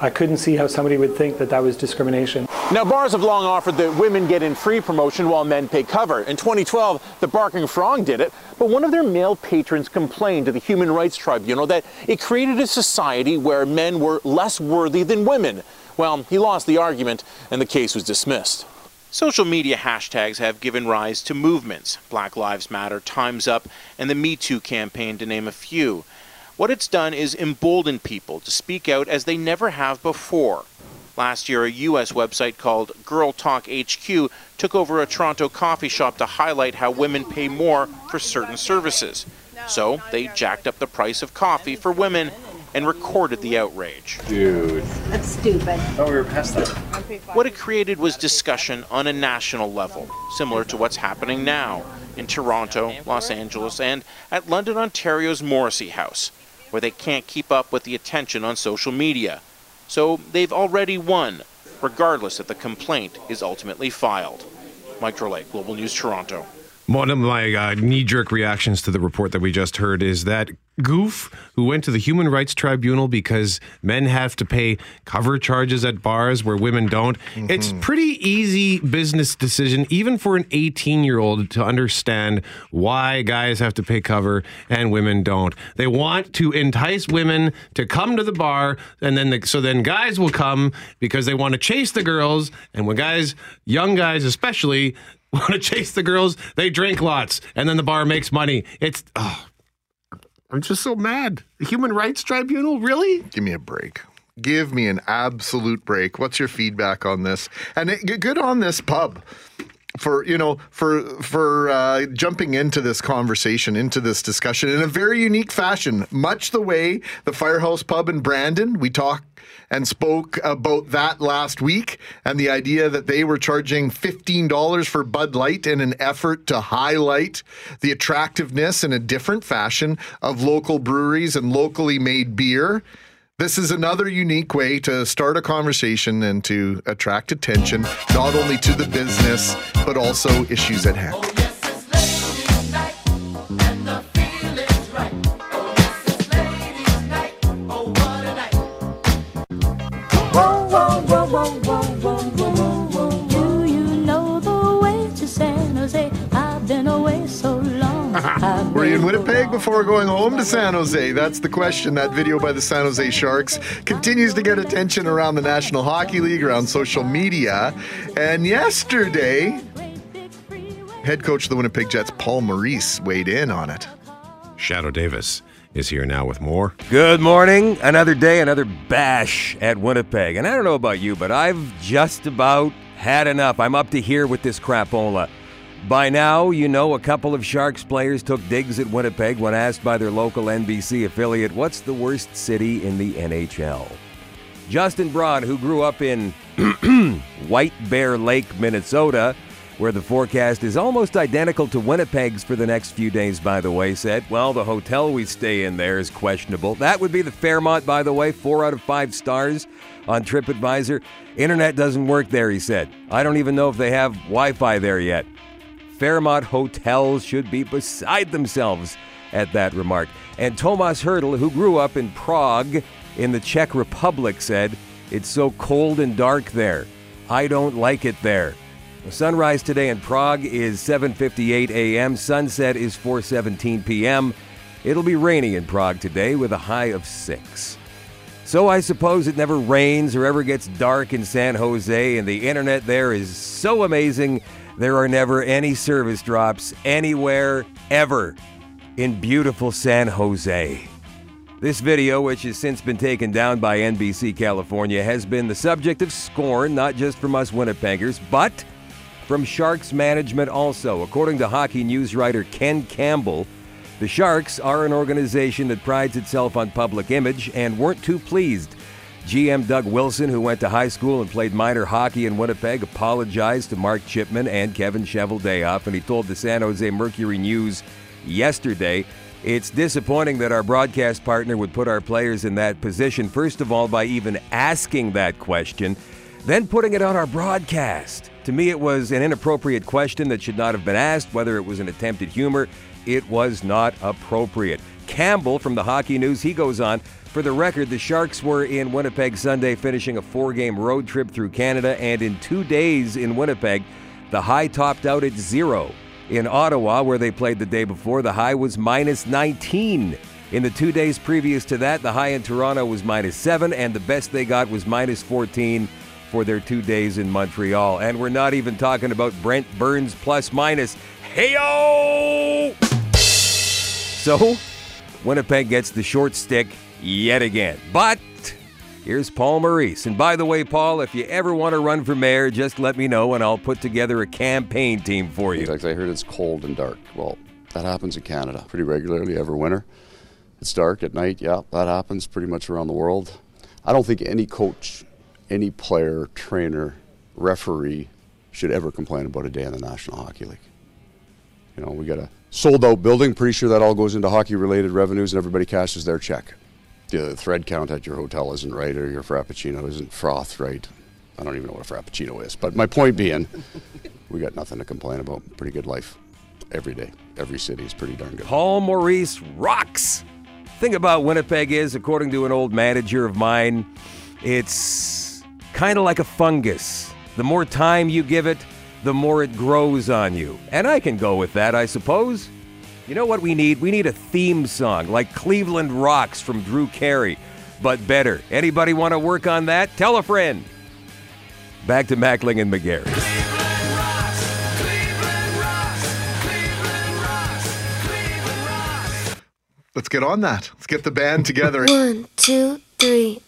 I couldn't see how somebody would think that that was discrimination. Now, bars have long offered that women get in free promotion while men pay cover. In 2012, the Barking Frog did it, but one of their male patrons complained to the Human Rights Tribunal that it created a society where men were less worthy than women. Well, he lost the argument, and the case was dismissed. Social media hashtags have given rise to movements Black Lives Matter, Time's Up, and the Me Too campaign, to name a few. What it's done is embolden people to speak out as they never have before. Last year, a U.S. website called Girl Talk HQ took over a Toronto coffee shop to highlight how women pay more for certain services. So they jacked up the price of coffee for women and recorded the outrage. Dude. That's stupid. Oh, we were past that. What it created was discussion on a national level, similar to what's happening now in Toronto, Los Angeles, and at London, Ontario's Morrissey House. where they can't keep up with the attention on social media. So they've already won, regardless if the complaint is ultimately filed. Mike Drolet, Global News Toronto. One of my uh, knee jerk reactions to the report that we just heard is that goof who went to the Human Rights Tribunal because men have to pay cover charges at bars where women don't. It's mm-hmm. pretty easy business decision, even for an 18 year old, to understand why guys have to pay cover and women don't. They want to entice women to come to the bar, and then the, so then guys will come because they want to chase the girls, and when guys, young guys especially, want to chase the girls, they drink lots, and then the bar makes money. It's oh, I'm just so mad. The Human Rights Tribunal, really? Give me a break. Give me an absolute break. What's your feedback on this? And it, good on this pub for you know for for uh, jumping into this conversation, into this discussion in a very unique fashion, much the way the Firehouse Pub in Brandon. We talked and spoke about that last week and the idea that they were charging $15 for Bud Light in an effort to highlight the attractiveness in a different fashion of local breweries and locally made beer. This is another unique way to start a conversation and to attract attention, not only to the business, but also issues at hand. Were you in Winnipeg before going home to San Jose? That's the question. That video by the San Jose Sharks continues to get attention around the National Hockey League, around social media. And yesterday, head coach of the Winnipeg Jets, Paul Maurice, weighed in on it. Shadoe Davis is here now with more. Good morning. Another day, another bash at Winnipeg. And I don't know about you, but I've just about had enough. I'm up to here with this crapola. By now, you know a couple of Sharks players took digs at Winnipeg when asked by their local NBC affiliate, what's the worst city in the NHL? Justin Braun, who grew up in White Bear Lake, Minnesota, where the forecast is almost identical to Winnipeg's for the next few days, by the way, said, Well, the hotel we stay in there is questionable. That would be the Fairmont, by the way, four out of five stars on TripAdvisor. Internet doesn't work there, he said. I don't even know if they have Wi Fi there yet. Fairmont hotels should be beside themselves at that remark. And Tomas Hertl, who grew up in Prague in the Czech Republic, said, It's so cold and dark there. I don't like it there. The sunrise today in Prague is 7:58 a.m. Sunset is 4:17 p.m. It'll be rainy in Prague today with a high of 6. So I suppose it never rains or ever gets dark in San Jose and the internet there is so amazing there are never any service drops anywhere ever in beautiful San Jose. This video, which has since been taken down by NBC California, has been the subject of scorn not just from us Winnipeggers, but from Sharks management also. According to hockey news writer Ken Campbell, the Sharks are an organization that prides itself on public image and weren't too pleased. GM Doug Wilson, who went to high school and played minor hockey in Winnipeg, apologized to Mark Chipman and Kevin Cheveldayoff, and he told the San Jose Mercury News yesterday it's disappointing that our broadcast partner would put our players in that position, first of all, by even asking that question, then putting it on our broadcast. To me, it was an inappropriate question that should not have been asked, whether it was an attempt at humor. It was not appropriate. Campbell from the Hockey News, he goes on. For the record, the Sharks were in Winnipeg Sunday, finishing a four game road trip through Canada, and in two days in Winnipeg, the high topped out at zero. In Ottawa, where they played the day before, the high was minus 19. In the two days previous to that, the high in Toronto was minus 7, and the best they got was minus 14 for their two days in Montreal. And we're not even talking about Brent Burns plus minus. Heyo! So, Winnipeg gets the short stick yet again. But here's Paul Maurice. And by the way, Paul, if you ever want to run for mayor, just let me know and I'll put together a campaign team for you. I heard it's cold and dark. Well, that happens in Canada pretty regularly every winter. It's dark at night. Yeah, that happens pretty much around the world. I don't think any coach, any player, trainer, referee should ever complain about a day in the National Hockey League. You know, we got a sold out building. Pretty sure that all goes into hockey related revenues and everybody cashes their check. The thread count at your hotel isn't right or your frappuccino isn't froth right. I don't even know what a frappuccino is. But my point being, we got nothing to complain about. Pretty good life every day. Every city is pretty darn good. Paul Maurice rocks. Thing about Winnipeg is, according to an old manager of mine, it's kind of like a fungus. The more time you give it, the more it grows on you. And I can go with that, I suppose. You know what we need? We need a theme song like Cleveland Rocks from Drew Carey, but better. Anybody want to work on that? Tell a friend. Back to Mackling and McGarry. Let's get on that. Let's get the band together. One, two, three.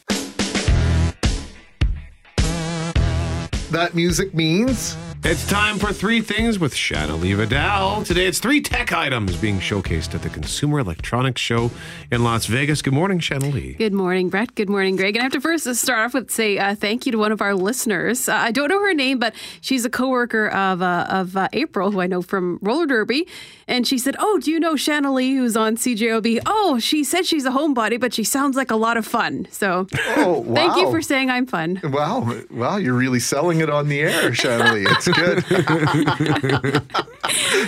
that music means It's time for three things with Shanna Lee Vidal. Today it's three tech items being showcased at the Consumer Electronics Show in Las Vegas. Good morning, Shanna Lee. Good morning, Brett. Good morning, Greg. And I have to first start off with say uh, thank you to one of our listeners. Uh, I don't know her name, but she's a coworker of uh, of uh, April, who I know from roller derby. And she said, "Oh, do you know Shanna Lee, who's on CJOB? Oh, she said she's a homebody, but she sounds like a lot of fun. So, Oh, thank you for saying I'm fun. Wow, wow, you're really selling it on the air, Shanley. It's good.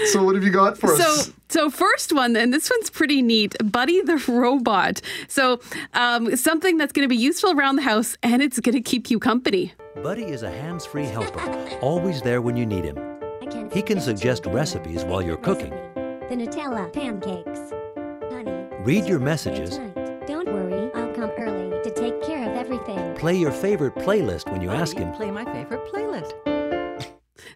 so, what have you got for So, us? so first one, and this one's pretty neat. Buddy the robot. So, um, something that's going to be useful around the house, and it's going to keep you company. Buddy is a hands free helper, always there when you need him. He can suggest recipes while you're cooking, The Nutella pancakes. Honey. read your messages, tonight. Don't worry, I'll come early to take care of everything. play your favorite playlist when you ask him. Play my favorite playlist.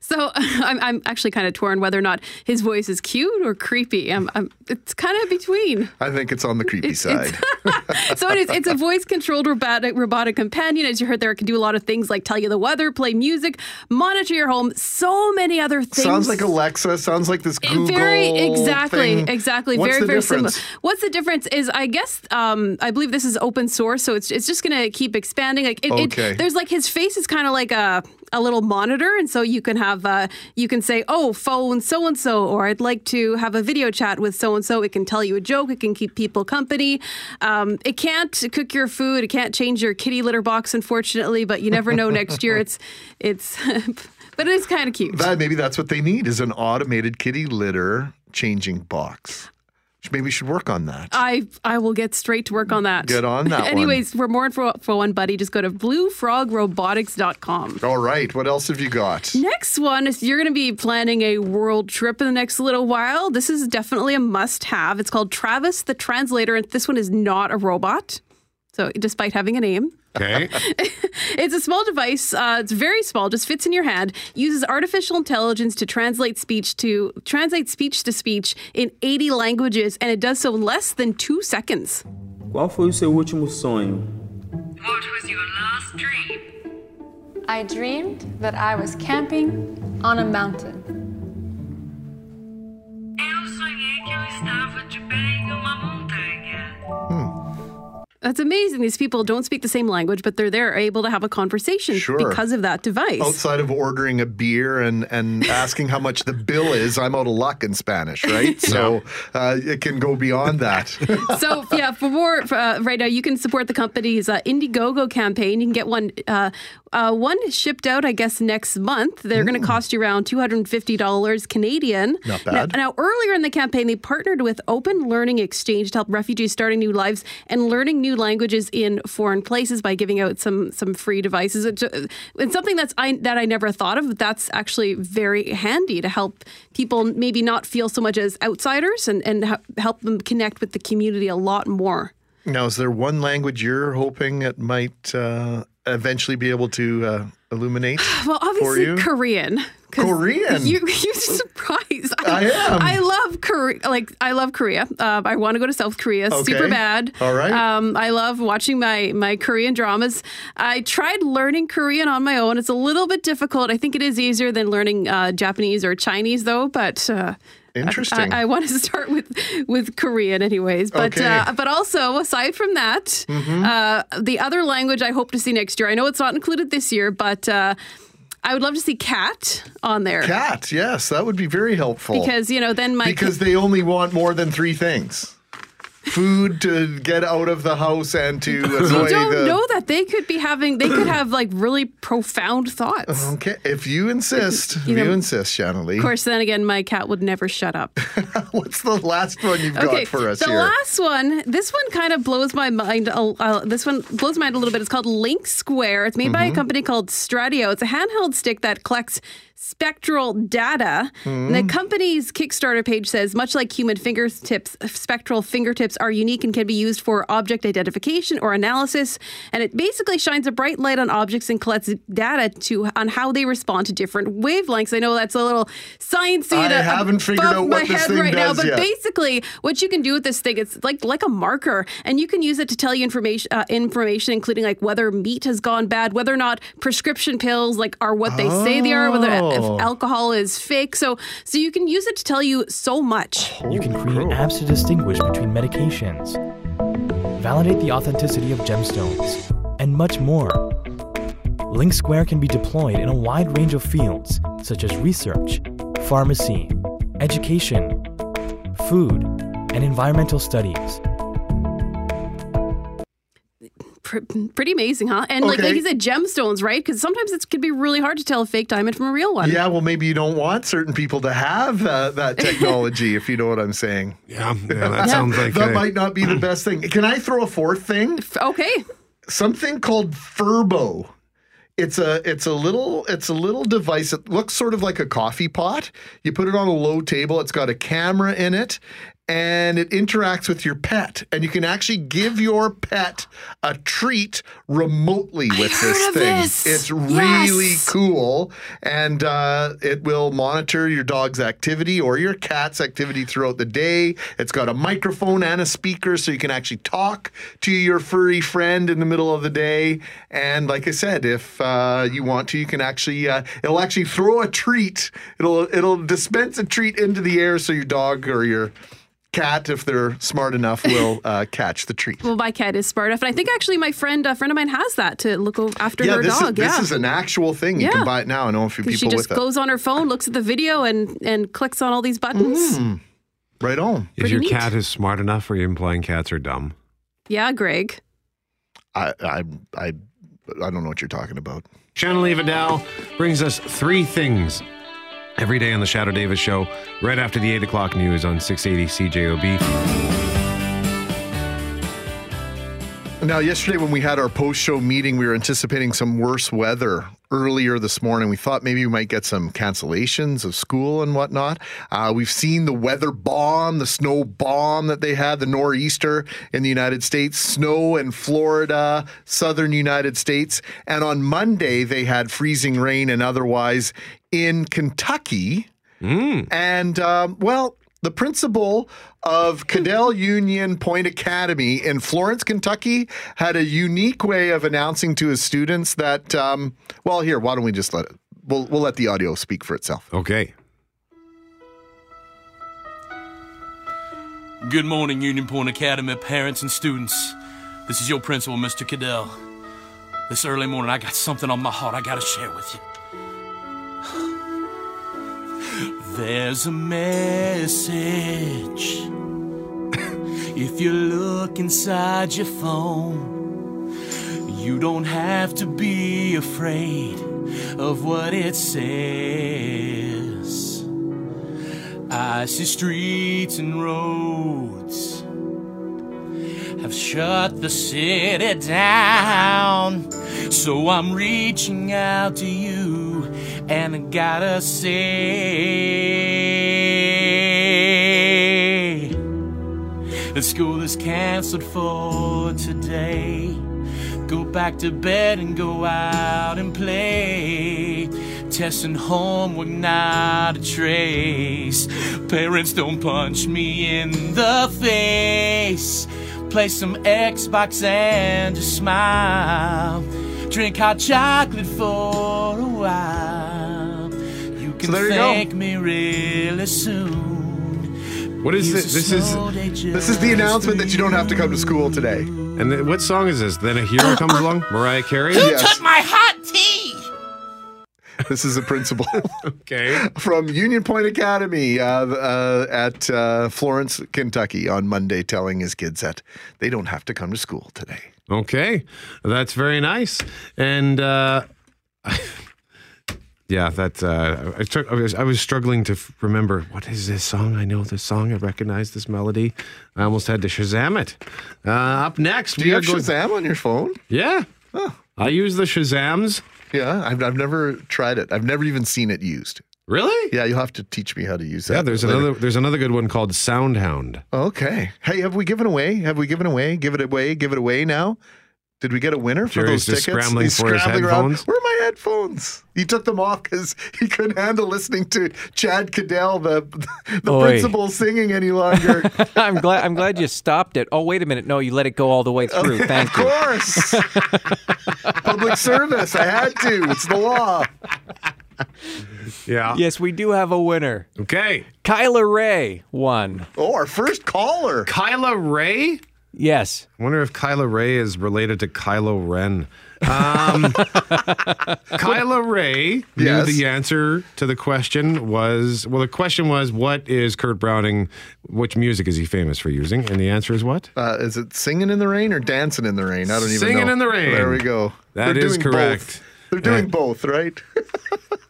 So I'm, I'm actually kind of torn whether or not his voice is cute or creepy. I'm, I'm, it's kind of between. I think it's on the creepy It's- side. so it is. It's a voice-controlled robotic robotic companion. As you heard there, it can do a lot of things like tell you the weather, play music, monitor your home, so many other things. Sounds like Alexa. Sounds like this Google. very exactly thing. exactly What's very the very similar difference? what's the difference is i guess um i believe this is open source so it's it's just gonna keep expanding like it, it- Okay. there's like his face is kind of like a a little monitor and so you can have uh you can say oh phone so and so or i'd like to have a video chat with so and so it can tell you a joke it can keep people company. Um it can't cook your food it can't change your kitty litter box unfortunately but you never know next year. It's it's but it is kind of cute. That maybe that's what they need is an automated kitty litter changing box. Maybe we should work on that. I I will get straight to work on that. Get on that one. Anyways, for more info for one, buddy, just go to bluefrogrobotics.com. All right. What else have you got? Next one is you're going to be planning a world trip in the next little while. This is definitely a must have. It's called Travis the Translator, and this one is not a robot. So, despite having a name, Okay. it's a small device. Uh, it's very small, just fits in your hand. Uses artificial intelligence to translate speech to translate speech to speech in 80 languages, and it does so in less than two seconds. Qual foi o seu último sonho? What was your last dream? I dreamed that I was camping on a mountain. Eu sonhei que eu estava de pé em uma montanha. That's amazing. These people don't speak the same language, but they're there able to have a conversation Sure. because of that device. Outside of ordering a beer and, and asking how much the bill is, I'm out of luck in Spanish, right? So uh, it can go beyond that. so yeah, for more uh, right now, you can support the company's uh, Indiegogo campaign. You can get one uh, one shipped out, I guess, next month. They're going to cost you around two hundred and fifty dollars Canadian. Not Now, bad. now, earlier in the campaign, they partnered with Open Learning Exchange to help refugees starting new lives and learning new languages in foreign places by giving out some some free devices. It's, it's something that's I that I never thought of. But that's actually very handy to help people maybe not feel so much as outsiders and and help them connect with the community a lot more. now, is there one language you're hoping it might uh, eventually be able to uh, illuminate? Well, for obviously you? Korean. Korean? You you surprised. I am. I love Korea. Like I love Korea. Uh, I want to go to South Korea. Super bad. All right. Um, I love watching my my Korean dramas. I tried learning Korean on my own. It's a little bit difficult. I think it is easier than learning uh, Japanese or Chinese, though. But uh, Interesting. I, I want to start with with Korean, anyways. But Okay. uh, but also aside from that, Mhm. uh, the other language I hope to see next year. I know it's not included this year, but uh, I would love to see cat on there. Cat, yes, that would be very helpful. Because you know, then my because they only want more than three things. Food to get out of the house and to You don't the. know that they could be having. They could have like really profound thoughts. Okay, if you insist, if You you insist, Shanna Lee. Of course, then again, my cat would never shut up. What's the last one you've got for us the here? last one, this one kind of blows my mind. Uh, this one blows my mind a little bit. It's called LinkSquare. It's made by a Mm-hmm. company called Stratio. It's a handheld stick that collects spectral data. Hmm. the company's Kickstarter page says, much like human fingertips, spectral fingertips are unique and can be used for object identification or analysis. And it basically shines a bright light on objects and collects data to on how they respond to different wavelengths. I know that's a little sciencey. I uh, haven't figured out my what this head thing right now, but yet. basically what you can do with this thing it's like like a marker and you can use it to tell you information uh, information including like whether meat has gone bad whether or not prescription pills like are what they say they are whether Oh. if alcohol is fake so so you can use it to tell you so much You can create apps to distinguish between medications, validate the authenticity of gemstones, and much more. LinkSquare can be deployed in a wide range of fields such as research, pharmacy, education, food, and environmental studies. Pr- pretty amazing huh and like, Okay. like you said gemstones right because sometimes it can be really hard to tell a fake diamond from a real one Yeah, well, maybe you don't want certain people to have uh, that technology, if you know what I'm saying. Yeah, yeah that sounds like that a- might not be the best thing. Can I throw a fourth thing? Okay. Something called Furbo. It's a it's a little it's a little device. It looks sort of like a coffee pot. You put it on a low table. It's got a camera in it, and it interacts with your pet. And you can actually give your pet a treat remotely with this heard of thing. this. It's really Yes. cool, and uh, it will monitor your dog's activity or your cat's activity throughout the day. It's got a microphone and a speaker, so you can actually talk to your furry friend in the middle of the day. And like I said, if uh, you want to, you can actually uh, it'll actually throw a treat. It'll it'll dispense a treat into the air, so your dog or your cat, if they're smart enough, will uh, catch the treat. well my cat is smart enough and i think actually my friend a friend of mine has that to look after yeah, her this dog is yeah this is an actual thing. You Yeah. can buy it now. I know a few 'Cause people with that. she just with it. goes on her phone, looks at the video, and and clicks on all these buttons. Mm. Right on. If Pretty your neat. cat is smart enough, are you implying cats are dumb? Yeah, Greg. I I I I don't know what you're talking about. Shannon Lee Vidal brings us three things every day on the Shadoe Davis Show, right after the 8 o'clock news on 680 CJOB. Now, yesterday when we had our post-show meeting, we were anticipating some worse weather earlier this morning. We thought maybe we might get some cancellations of school and whatnot. Uh, we've seen the weather bomb, the snow bomb that they had, the nor'easter in the United States, snow in Florida, southern United States, and on Monday they had freezing rain and otherwise in Kentucky. And um, well, the principal of Cadell Union Point Academy in Florence, Kentucky, had a unique way of announcing to his students that. Um, well, here, why don't we just let it? We'll we'll let the audio speak for itself. Okay. Good morning, Union Point Academy parents and students. This is your principal, Mr. Cadell. This early morning, I got something on my heart I gotta share with you. There's a message. if you look inside your phone, you don't have to be afraid of what it says. I see streets and roads have shut the city down. So I'm reaching out to you and I gotta say that school is canceled for today. Go back to bed and go out and play. Testing homework, not a trace. Parents, don't punch me in the face. Play some Xbox and just smile. Drink hot chocolate for a while. You can there you go. thank me really soon. What is Use it? This is This is the announcement that you don't have to come to school today. And th- what song is this? Then a hero comes along, Mariah Carey. Who took my hot tea? This is a principal okay. from Union Point Academy uh, uh, at uh, Florence, Kentucky, on Monday, telling his kids that they don't have to come to school today. Okay, that's very nice. And uh, yeah, that's. Uh, I, str- I, was, I was struggling to f- remember what is this song. I know this song. I recognize this melody. I almost had to Shazam it. Uh, up next, Do you have going- Shazam on your phone? Yeah, I use the Shazams. Yeah, I've, I've never tried it. I've never even seen it used. Really? Yeah, you'll have to teach me how to use that. Yeah, there's later. another. There's another good one called Soundhound. Okay. Hey, have we given away? Have we given away? Give it away. Give it away now. Did we get a winner for Jerry's those just tickets? scrambling He's for his scrambling around. headphones. Where are my headphones? He took them off because he couldn't handle listening to Chad Cadell, the the Oi. principal, singing any longer. I'm glad. I'm glad you stopped it. Oh, wait a minute. No, you let it go all the way through. Thank of you. course. Public service. I had to. It's the law. Yeah. Yes, we do have a winner. Okay. Kyla Ray won. Oh, our first caller. Kyla Ray. Yes. I wonder if Kyla Ray is related to Kylo Ren. Um, Kyla Ray knew Yes. the answer to the question was well, the question was, what is Kurt Browning? Which music is he famous for using? And the answer is what? Uh, is it singing in the rain or dancing in the rain? I don't even know. Singing in the Rain. There we go. That They're is doing correct. both. They're doing Uh, both, right?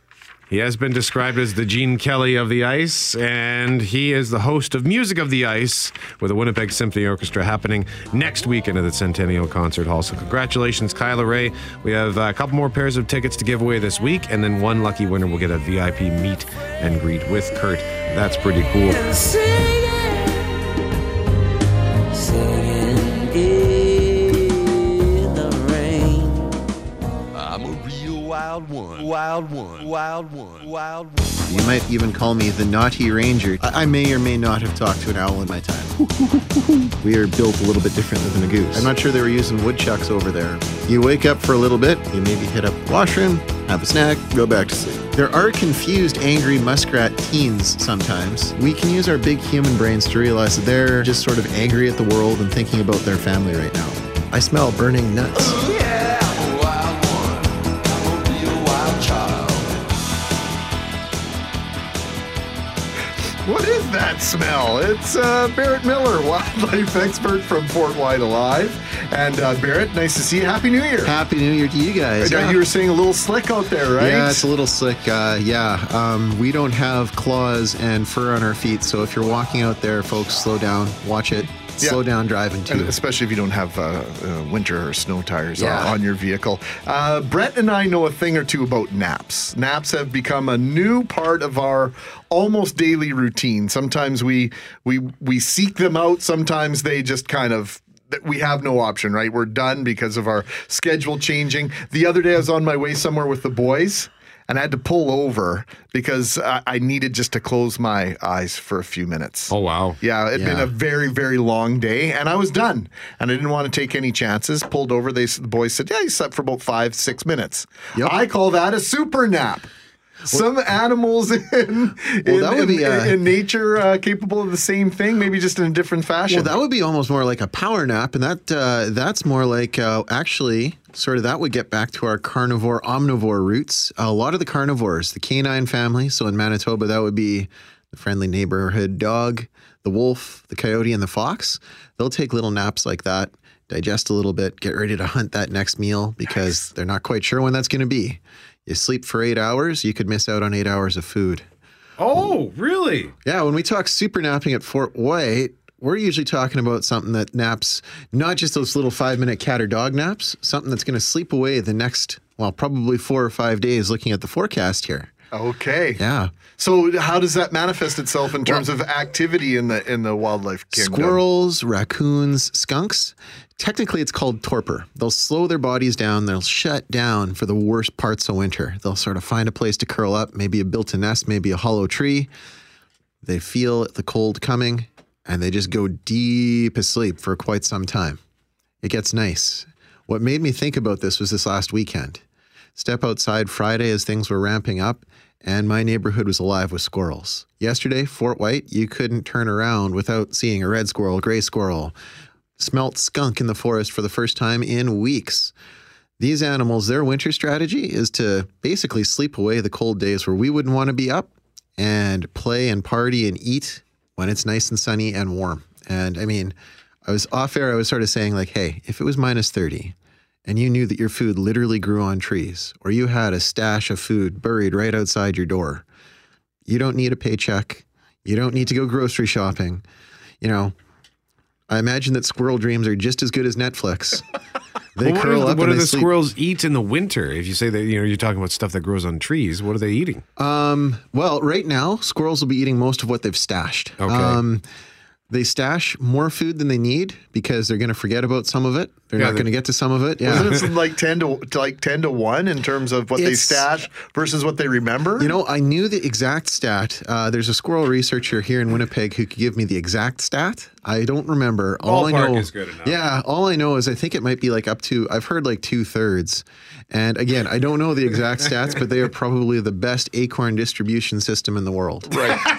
He has been described as the Gene Kelly of the ice, and he is the host of Music of the Ice with the Winnipeg Symphony Orchestra happening next weekend at the Centennial Concert Hall. So, congratulations, Kyla Ray. We have uh, a couple more pairs of tickets to give away this week, and then one lucky winner will get a VIP meet and greet with Kurt. That's pretty cool. Wild one. Wild one. Wild one. Wild one. You might even call me the naughty ranger. I, I may or may not have talked to an owl in my time. we are built a little bit differently than a goose. I'm not sure they were using woodchucks over there. You wake up for a little bit, you maybe hit up the washroom, have a snack, go back to sleep. There are confused, angry muskrat teens sometimes. We can use our big human brains to realize that they're just sort of angry at the world and thinking about their family right now. I smell burning nuts. Oh, what that smell? It's uh, Barrett Miller, wildlife expert from Fort Whyte Alive. And uh, Barrett, nice to see you. Happy New Year. Happy New Year to you guys. Yeah. You were saying a little slick out there, right? Yeah, it's a little slick. Uh, yeah, um, we don't have claws and fur on our feet, so if you're walking out there, folks, slow down, watch it, Yeah. slow down driving And too. especially if you don't have uh, uh, winter or snow tires on- Yeah. on your vehicle. Uh, Brett and I know a thing or two about naps. Naps have become a new part of our almost daily routine. Sometimes we we we seek them out. Sometimes they just kind of we have no option, right? We're done because of our schedule changing. The other day I was on my way somewhere with the boys. And I had to pull over because I, I needed just to close my eyes for a few minutes. Oh, wow. Yeah, it'd been a very, very long day, and I was done. And I didn't want to take any chances. Pulled over. They the boys said, "Yeah, you slept for about five, six minutes." I call that a super nap. Some animals in in, that would in- be, uh, in nature uh, capable of the same thing, maybe just in a different fashion. Well, that would be almost more like a power nap, and that uh, that's more like uh, actually sort of that would get back to our carnivore omnivore roots. A lot of the carnivores, the canine family, so in Manitoba that would be the friendly neighborhood dog, the wolf, the coyote, and the fox. They'll take little naps like that, digest a little bit, get ready to hunt that next meal because they're not quite sure when that's going to be. You sleep for eight hours, you could miss out on eight hours of food. Oh, really? Yeah, when we talk super napping at Fort Whyte, we're usually talking about something that naps not just those little five minute cat or dog naps, something that's going to sleep away the next, well, probably four or five days looking at the forecast here. okay. Yeah. So, how does that manifest itself in terms of activity in the in the wildlife kingdom? Squirrels, raccoons, skunks. Technically, it's called torpor. They'll slow their bodies down. They'll shut down for the worst parts of winter. They'll sort of find a place to curl up, maybe a built-in nest, maybe a hollow tree. They feel the cold coming, and they just go deep asleep for quite some time. It gets nice. What made me think about this was this last weekend. Step outside Friday as things were ramping up, and my neighborhood was alive with squirrels. Yesterday, Fort Whyte, you couldn't turn around without seeing a red squirrel, gray squirrel. Smelt skunk in the forest for the first time in weeks. These animals, their winter strategy is to basically sleep away the cold days where we wouldn't want to be up and play and party and eat when it's nice and sunny and warm. And I mean, I was off air, I was sort of saying, like, hey, if it was minus 30 and you knew that your food literally grew on trees or you had a stash of food buried right outside your door, you don't need a paycheck. You don't need to go grocery shopping. You know, I imagine that squirrel dreams are just as good as Netflix. They Well, what curl do, up what do the sleep. squirrels eat in the winter? If you say that you know you're talking about stuff that grows on trees, what are they eating? Um, well, right now, squirrels will be eating most of what they've stashed. Okay. Um, they stash more food than they need because they're going to forget about some of it. They're Yeah, not they- going to get to some of it. Yeah. Wasn't it like ten to, to like ten to one in terms of what they stash versus what they remember? You know, I knew the exact stat. Uh, there's a squirrel researcher here in Winnipeg who could give me the exact stat. I don't remember. All I know is good enough. Yeah, all I know is I think it might be like up to. I've heard like two thirds. And again, I don't know the exact stats, but they are probably the best acorn distribution system in the world. Right.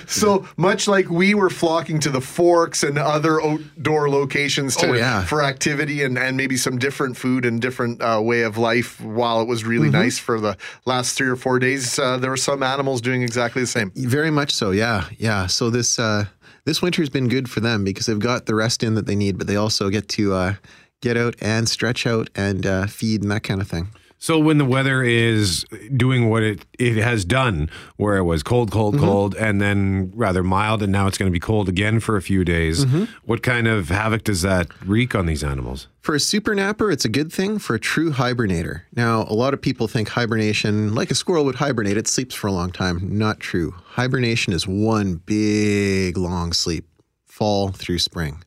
so much like we were flocking to the forks and other outdoor locations to, Oh, yeah. for activity and, and maybe some different food and different uh, way of life while it was really Mhm. nice for the last three or four days, uh, there were some animals doing exactly the same. Very much so. Yeah, yeah. So this uh, this winter's been good for them because they've got the rest in that they need, but they also get to uh, get out and stretch out and uh, feed and that kind of thing. So when the weather is doing what it it has done, where it was cold, cold, Mm-hmm. cold, and then rather mild, and now it's going to be cold again for a few days. Mm-hmm. What kind of havoc does that wreak on these animals? For a super napper, it's a good thing. For a true hibernator, now a lot of people think hibernation, like a squirrel would hibernate, it sleeps for a long time. Not true. Hibernation is one big long sleep, fall through spring.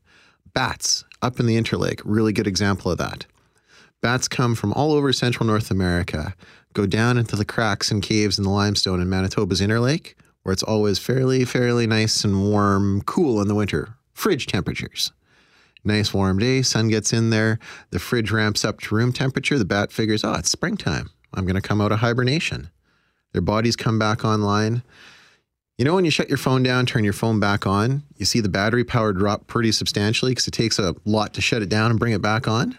Bats up in the Interlake, really good example of that. Bats come from all over central North America, go down into the cracks and caves in the limestone in Manitoba's Interlake, where it's always fairly, fairly nice and warm, cool in the winter, fridge temperatures. Nice warm day, sun gets in there, the fridge ramps up to room temperature. The bat figures, oh, it's springtime. I'm going to come out of hibernation. Their bodies come back online. You know, when you shut your phone down, turn your phone back on, you see the battery power drop pretty substantially because it takes a lot to shut it down and bring it back on.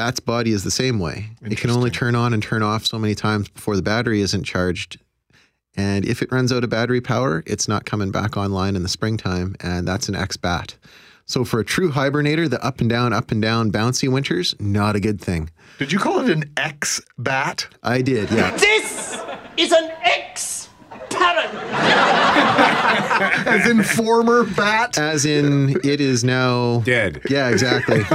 Bat's body is the same way. It can only turn on and turn off so many times before the battery isn't charged. And if it runs out of battery power, it's not coming back online in the springtime, and that's an ex bat. So for a true hibernator, the up and down, up and down, bouncy winters, not a good thing. Did you call it an X bat? I did, yeah. This is an X parrot. As in former bat? As in, it is now dead. Yeah, exactly.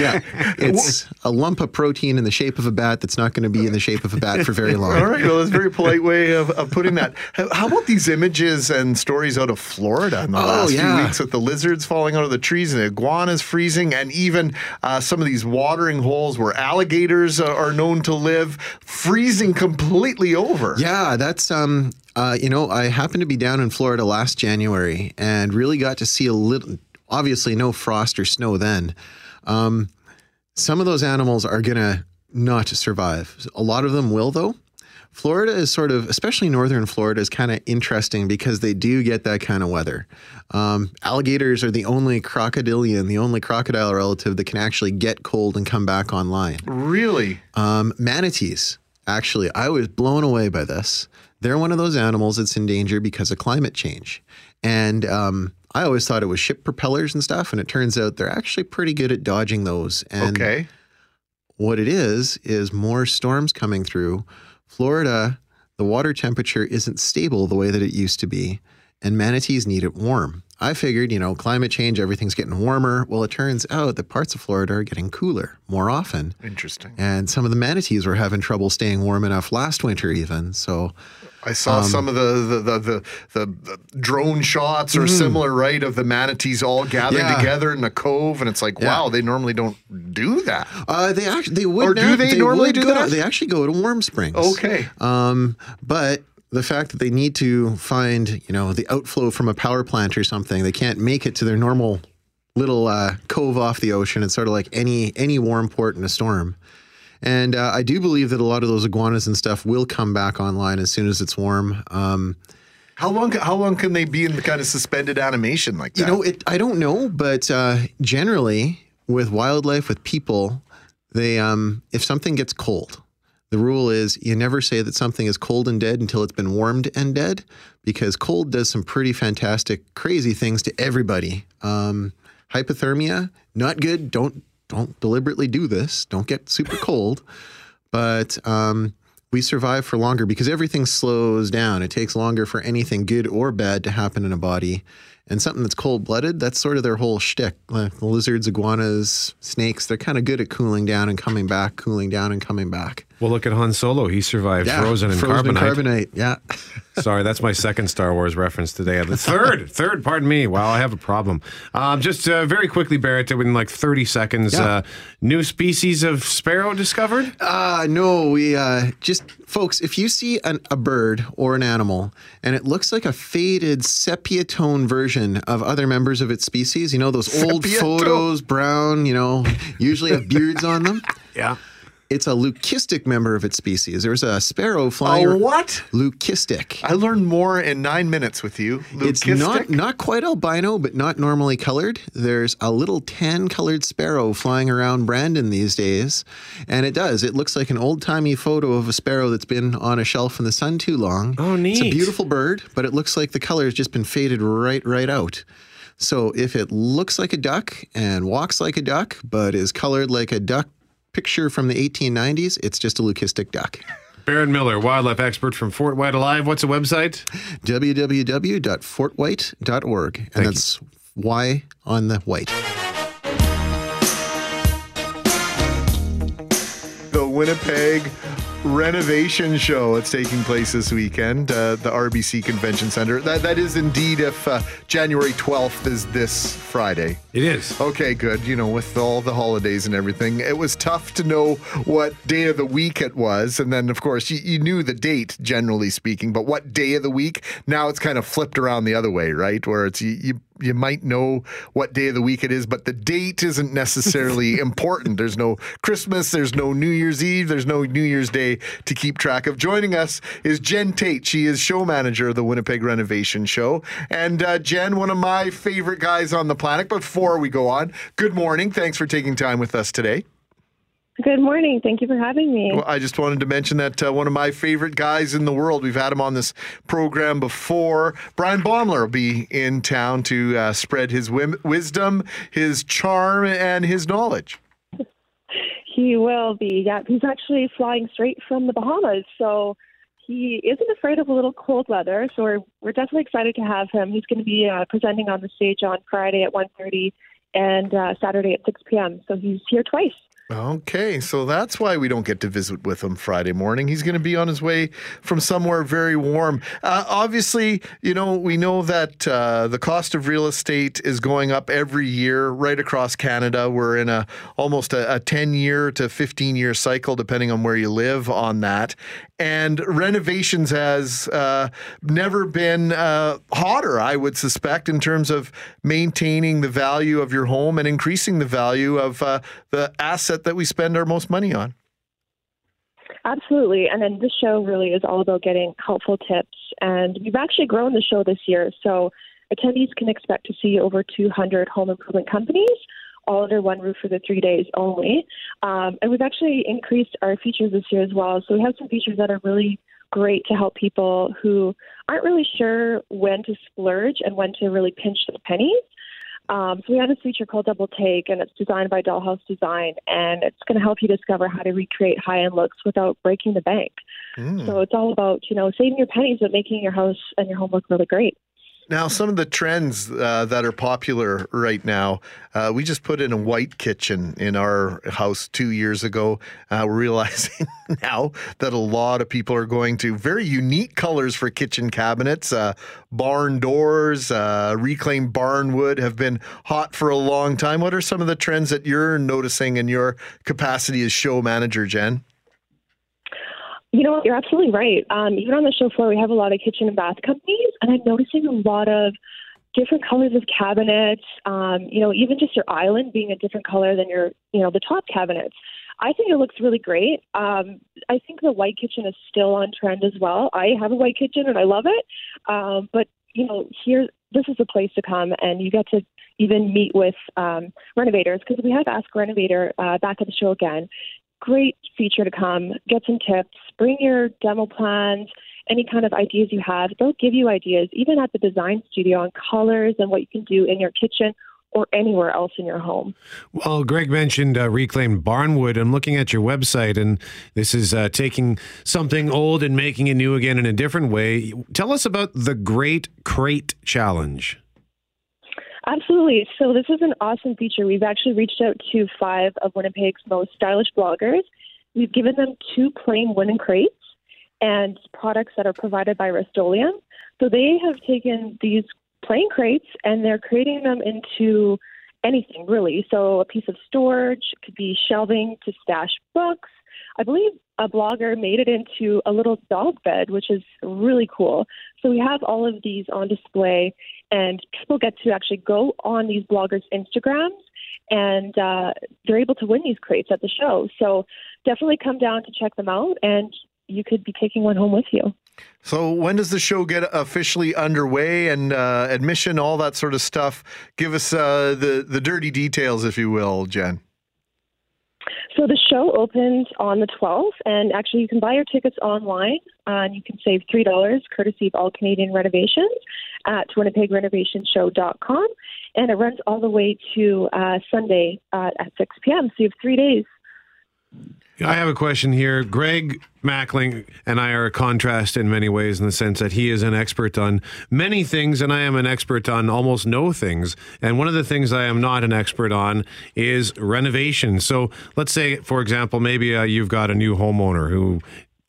yeah, it's a lump of protein in the shape of a bat that's not going to be in the shape of a bat for very long. All right, well, that's a very polite way of, of putting that. How how about these images and stories out of Florida in the Oh, last yeah. few weeks with the lizards falling out of the trees and the iguanas freezing, and even uh, some of these watering holes where alligators are, are known to live, freezing completely over. Yeah, that's um uh you know, I happened to be down in Florida last January and really got to see a little obviously no frost or snow then. Um some of those animals are going to not survive. A lot of them will though. Florida is sort of, especially northern Florida, is kind of interesting because they do get that kind of weather. Um, alligators are the only crocodilian, the only crocodile relative that can actually get cold and come back online. Really? Um, manatees, actually, I was blown away by this. They're one of those animals that's in danger because of climate change. And um, I always thought it was ship propellers and stuff, and it turns out they're actually pretty good at dodging those. And Okay. what it is, is more storms coming through. Florida, the water temperature isn't stable the way that it used to be, and manatees need it warm. I figured, you know, climate change, everything's getting warmer. Well, it turns out that parts of Florida are getting cooler more often. Interesting. And some of the manatees were having trouble staying warm enough last winter, even. So I saw Um, some of the the, the the the drone shots or Mm. similar, right, of the manatees all gathered Yeah. together in a cove, and it's like, Yeah. wow, they normally don't do that. Uh, they actually they would Or do now- they normally do go that? To, they actually go to warm springs. Okay. Um, but the fact that they need to find you know the outflow from a power plant or something, they can't make it to their normal little uh, cove off the ocean. It's sort of like any any warm port in a storm. And uh, I do believe that a lot of those iguanas and stuff will come back online as soon as it's warm. Um, How long? How long can they be in the kind of suspended animation like that? you know, it. I don't know, but uh, generally, with wildlife, with people, they um, if something gets cold, the rule is you never say that something is cold and dead until it's been warmed and dead, because cold does some pretty fantastic, crazy things to everybody. Um, hypothermia, not good. Don't don't deliberately do this. Don't get super cold. But um, we survive for longer because everything slows down. It takes longer for anything good or bad to happen in a body. And something that's cold blooded, that's sort of their whole shtick. Like lizards, iguanas, snakes, they're kind of good at cooling down and coming back, cooling down and coming back. Well, look at Han Solo. He survived Yeah, frozen and frozen carbonite. carbonite, yeah. Sorry, that's my second Star Wars reference today. The third, third. Pardon me. Wow, I have a problem. Um, just uh, very quickly, Barrett, in like thirty seconds, Yeah. uh, new species of sparrow discovered. Uh, no, we uh, just, folks, if you see an, a bird or an animal and it looks like a faded sepia tone version of other members of its species, you know, those old Sepia tone. photos, brown, you know, usually have beards on them. Yeah. It's a leucistic member of its species. There's a sparrow flying. A what? Leucistic. I learned more in nine minutes with you. It's Leucistic? not not quite albino, but not normally colored. There's a little tan colored sparrow flying around Brandon these days, and it does. It looks like an old timey photo of a sparrow that's been on a shelf in the sun too long. Oh, neat. It's a beautiful bird, but it looks like the color has just been faded right right out. So if it looks like a duck and walks like a duck, but is colored like a duck picture from the 1890s, it's just a leucistic duck. Barrett Miller, wildlife expert from Fort Whyte Alive. What's the website? www.fortwhyte.org. And that's Y on the white. the Winnipeg renovation show. It's taking place this weekend, uh, the RBC Convention Center. That, that is indeed if uh, January 12th is this Friday. It is. Okay, good. You know, with all the holidays and everything, it was tough to know what day of the week it was. And then, of course, you, you knew the date, generally speaking, but what day of the week? Now it's kind of flipped around the other way, right? Where it's you, you you might know what day of the week it is, but the date isn't necessarily important. There's no Christmas, there's no New Year's Eve, there's no New Year's Day to keep track of. Joining us is Jen Tate. She is show manager of the Winnipeg Renovation Show. And uh, Jen, one of my favorite guys on the planet. Before we go on, good morning. Thanks for taking time with us today. Good morning. Thank you for having me. Well, I just wanted to mention that uh, one of my favorite guys in the world, we've had him on this program before. Brian Baumler will be in town to uh, spread his wisdom, his charm, and his knowledge. He will be. Yeah, he's actually flying straight from the Bahamas, so he isn't afraid of a little cold weather. So we're we're definitely excited to have him. He's going to be uh, presenting on the stage on Friday at 1:30 and uh, Saturday at 6 p.m. So he's here twice. Okay, so that's why we don't get to visit with him Friday morning. He's going to be on his way from somewhere very warm. Uh, obviously, you know, we know that uh, the cost of real estate is going up every year right across Canada. We're in a almost a, a 10 year to 15 year cycle, depending on where you live on that. And renovations has uh, never been uh, hotter, I would suspect, in terms of maintaining the value of your home and increasing the value of uh, the asset that we spend our most money on. Absolutely. And then this show really is all about getting helpful tips. And we've actually grown the show this year. So attendees can expect to see over 200 home improvement companies all under one roof for the three days only. Um, and we've actually increased our features this year as well. So we have some features that are really great to help people who aren't really sure when to splurge and when to really pinch the pennies. Um, so we have this feature called Double Take, and it's designed by Dollhouse Design, and it's going to help you discover how to recreate high-end looks without breaking the bank. Hmm. So it's all about you know saving your pennies but making your house and your home look really great. Now, some of the trends uh, that are popular right now, uh, we just put in a white kitchen in our house two years ago. Uh, we're realizing now that a lot of people are going to very unique colors for kitchen cabinets. Uh, barn doors, uh, reclaimed barn wood have been hot for a long time. What are some of the trends that you're noticing in your capacity as show manager, Jen? You know what? You're absolutely right. Um, even on the show floor, we have a lot of kitchen and bath companies, and I'm noticing a lot of different colors of cabinets. Um, you know, even just your island being a different color than your, you know, the top cabinets. I think it looks really great. Um, I think the white kitchen is still on trend as well. I have a white kitchen and I love it. Um, but you know, here this is the place to come, and you get to even meet with um, renovators because we have Ask a Renovator uh, back at the show again. Great feature to come. Get some tips. Bring your demo plans. Any kind of ideas you have, they'll give you ideas, even at the design studio, on colors and what you can do in your kitchen or anywhere else in your home. Well, Greg mentioned uh, reclaimed barnwood. I'm looking at your website, and this is uh, taking something old and making it new again in a different way. Tell us about the Great Crate Challenge. Absolutely. So this is an awesome feature. We've actually reached out to five of Winnipeg's most stylish bloggers. We've given them two plain wooden crates and products that are provided by Rust-Oleum. So they have taken these plain crates and they're creating them into anything really. So a piece of storage could be shelving to stash books. I believe a blogger made it into a little dog bed, which is really cool. So we have all of these on display, and people get to actually go on these bloggers' Instagrams, and uh, they're able to win these crates at the show. So definitely come down to check them out, and you could be taking one home with you. So when does the show get officially underway and uh, admission, all that sort of stuff? Give us uh, the the dirty details, if you will, Jen. So the show opens on the 12th, and actually you can buy your tickets online, uh, and you can save three dollars, courtesy of All Canadian Renovations, at WinnipegRenovationShow.com, and it runs all the way to uh, Sunday uh, at 6 p.m. So you have three days. I have a question here. Greg Mackling and I are a contrast in many ways in the sense that he is an expert on many things and I am an expert on almost no things. And one of the things I am not an expert on is renovation. So let's say, for example, maybe uh, you've got a new homeowner who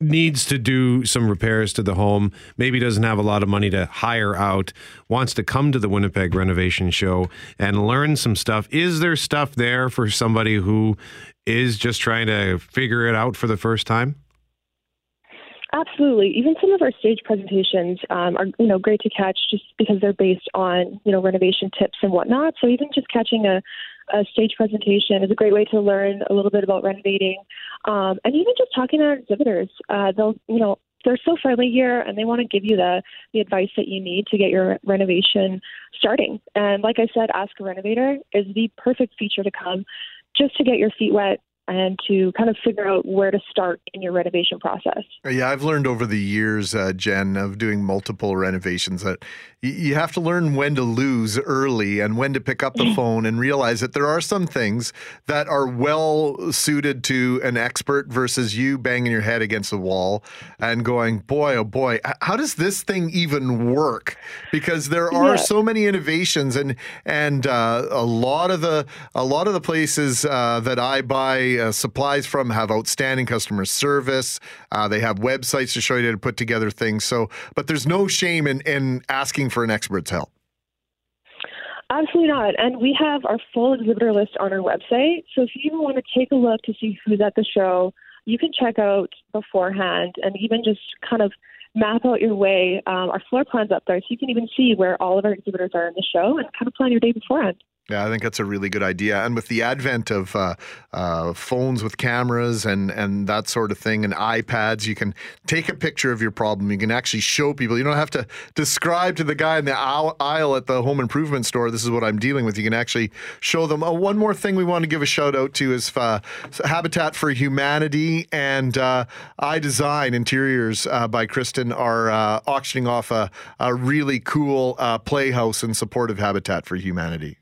needs to do some repairs to the home, maybe doesn't have a lot of money to hire out, wants to come to the Winnipeg Renovation Show and learn some stuff. Is there stuff there for somebody who is just trying to figure it out for the first time? Absolutely. Even some of our stage presentations um, are, you know, great to catch just because they're based on, you know, renovation tips and whatnot. So even just catching a, a stage presentation is a great way to learn a little bit about renovating, um, and even just talking to our exhibitors. Uh, they'll, you know, they're so friendly here, and they want to give you the the advice that you need to get your renovation starting. And like I said, Ask a Renovator is the perfect feature to come just to get your feet wet and to kind of figure out where to start in your renovation process. Yeah, I've learned over the years, uh, Jen, of doing multiple renovations that you have to learn when to lose early and when to pick up the phone and realize that there are some things that are well suited to an expert versus you banging your head against the wall and going, boy, oh boy, how does this thing even work? Because there are Yeah. so many innovations and and uh, a lot of the a lot of the places uh, that I buy uh, supplies from have outstanding customer service. Uh, they have websites to show you how to put together things. So, but there's no shame in in asking for an expert's help. Absolutely not. And we have our full exhibitor list on our website. So if you even want to take a look to see who's at the show, you can check out beforehand and even just kind of map out your way. Um, our floor plan's up there, so you can even see where all of our exhibitors are in the show and kind of plan your day beforehand. Yeah, I think that's a really good idea. And with the advent of uh, uh, phones with cameras and, and that sort of thing, and iPads, you can take a picture of your problem. You can actually show people. You don't have to describe to the guy in the aisle at the home improvement store, this is what I'm dealing with. You can actually show them. Oh, one more thing we want to give a shout out to is uh, Habitat for Humanity and uh, iDesign Interiors uh, by Kristen are uh, auctioning off a, a really cool playhouse in support of Habitat for Humanity.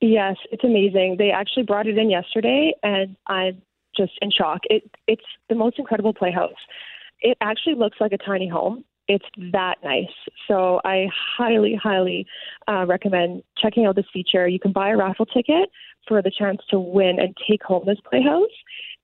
Yes, it's amazing. They actually brought it in yesterday, and I'm just in shock. It it's the most incredible playhouse. It actually looks like a tiny home. It's that nice. So I highly, highly uh, recommend checking out this feature. You can buy a raffle ticket for the chance to win and take home this playhouse,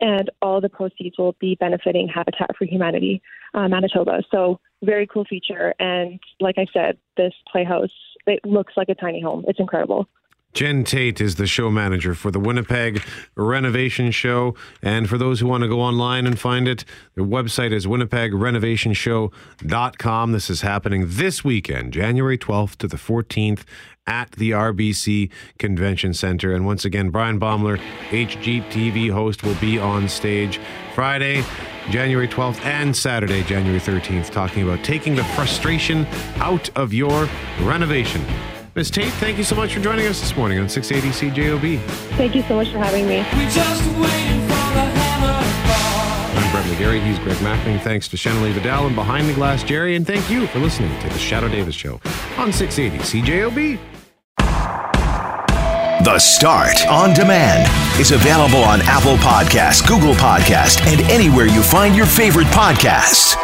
and all the proceeds will be benefiting Habitat for Humanity uh, Manitoba. So very cool feature. And like I said, this playhouse it looks like a tiny home. It's incredible. Jen Tate is the show manager for the Winnipeg Renovation Show. And for those who want to go online and find it, their website is winnipegrenovationshow.com. This is happening this weekend, January 12th to the 14th at the RBC Convention Center. And once again, Brian Baumler, HGTV host, will be on stage Friday, January 12th, and Saturday, January 13th, talking about taking the frustration out of your renovation. Ms. Tate, thank you so much for joining us this morning on 680 CJOB. Thank you so much for having me. We just win from a honour. I'm Brett McGarry. He's Greg Mackling. Thanks to Shanley Vidal and Behind the Glass Jerry. And thank you for listening to the Shadoe Davis Show on 680 CJOB. The Start on Demand is available on Apple Podcasts, Google Podcasts, and anywhere you find your favorite podcasts.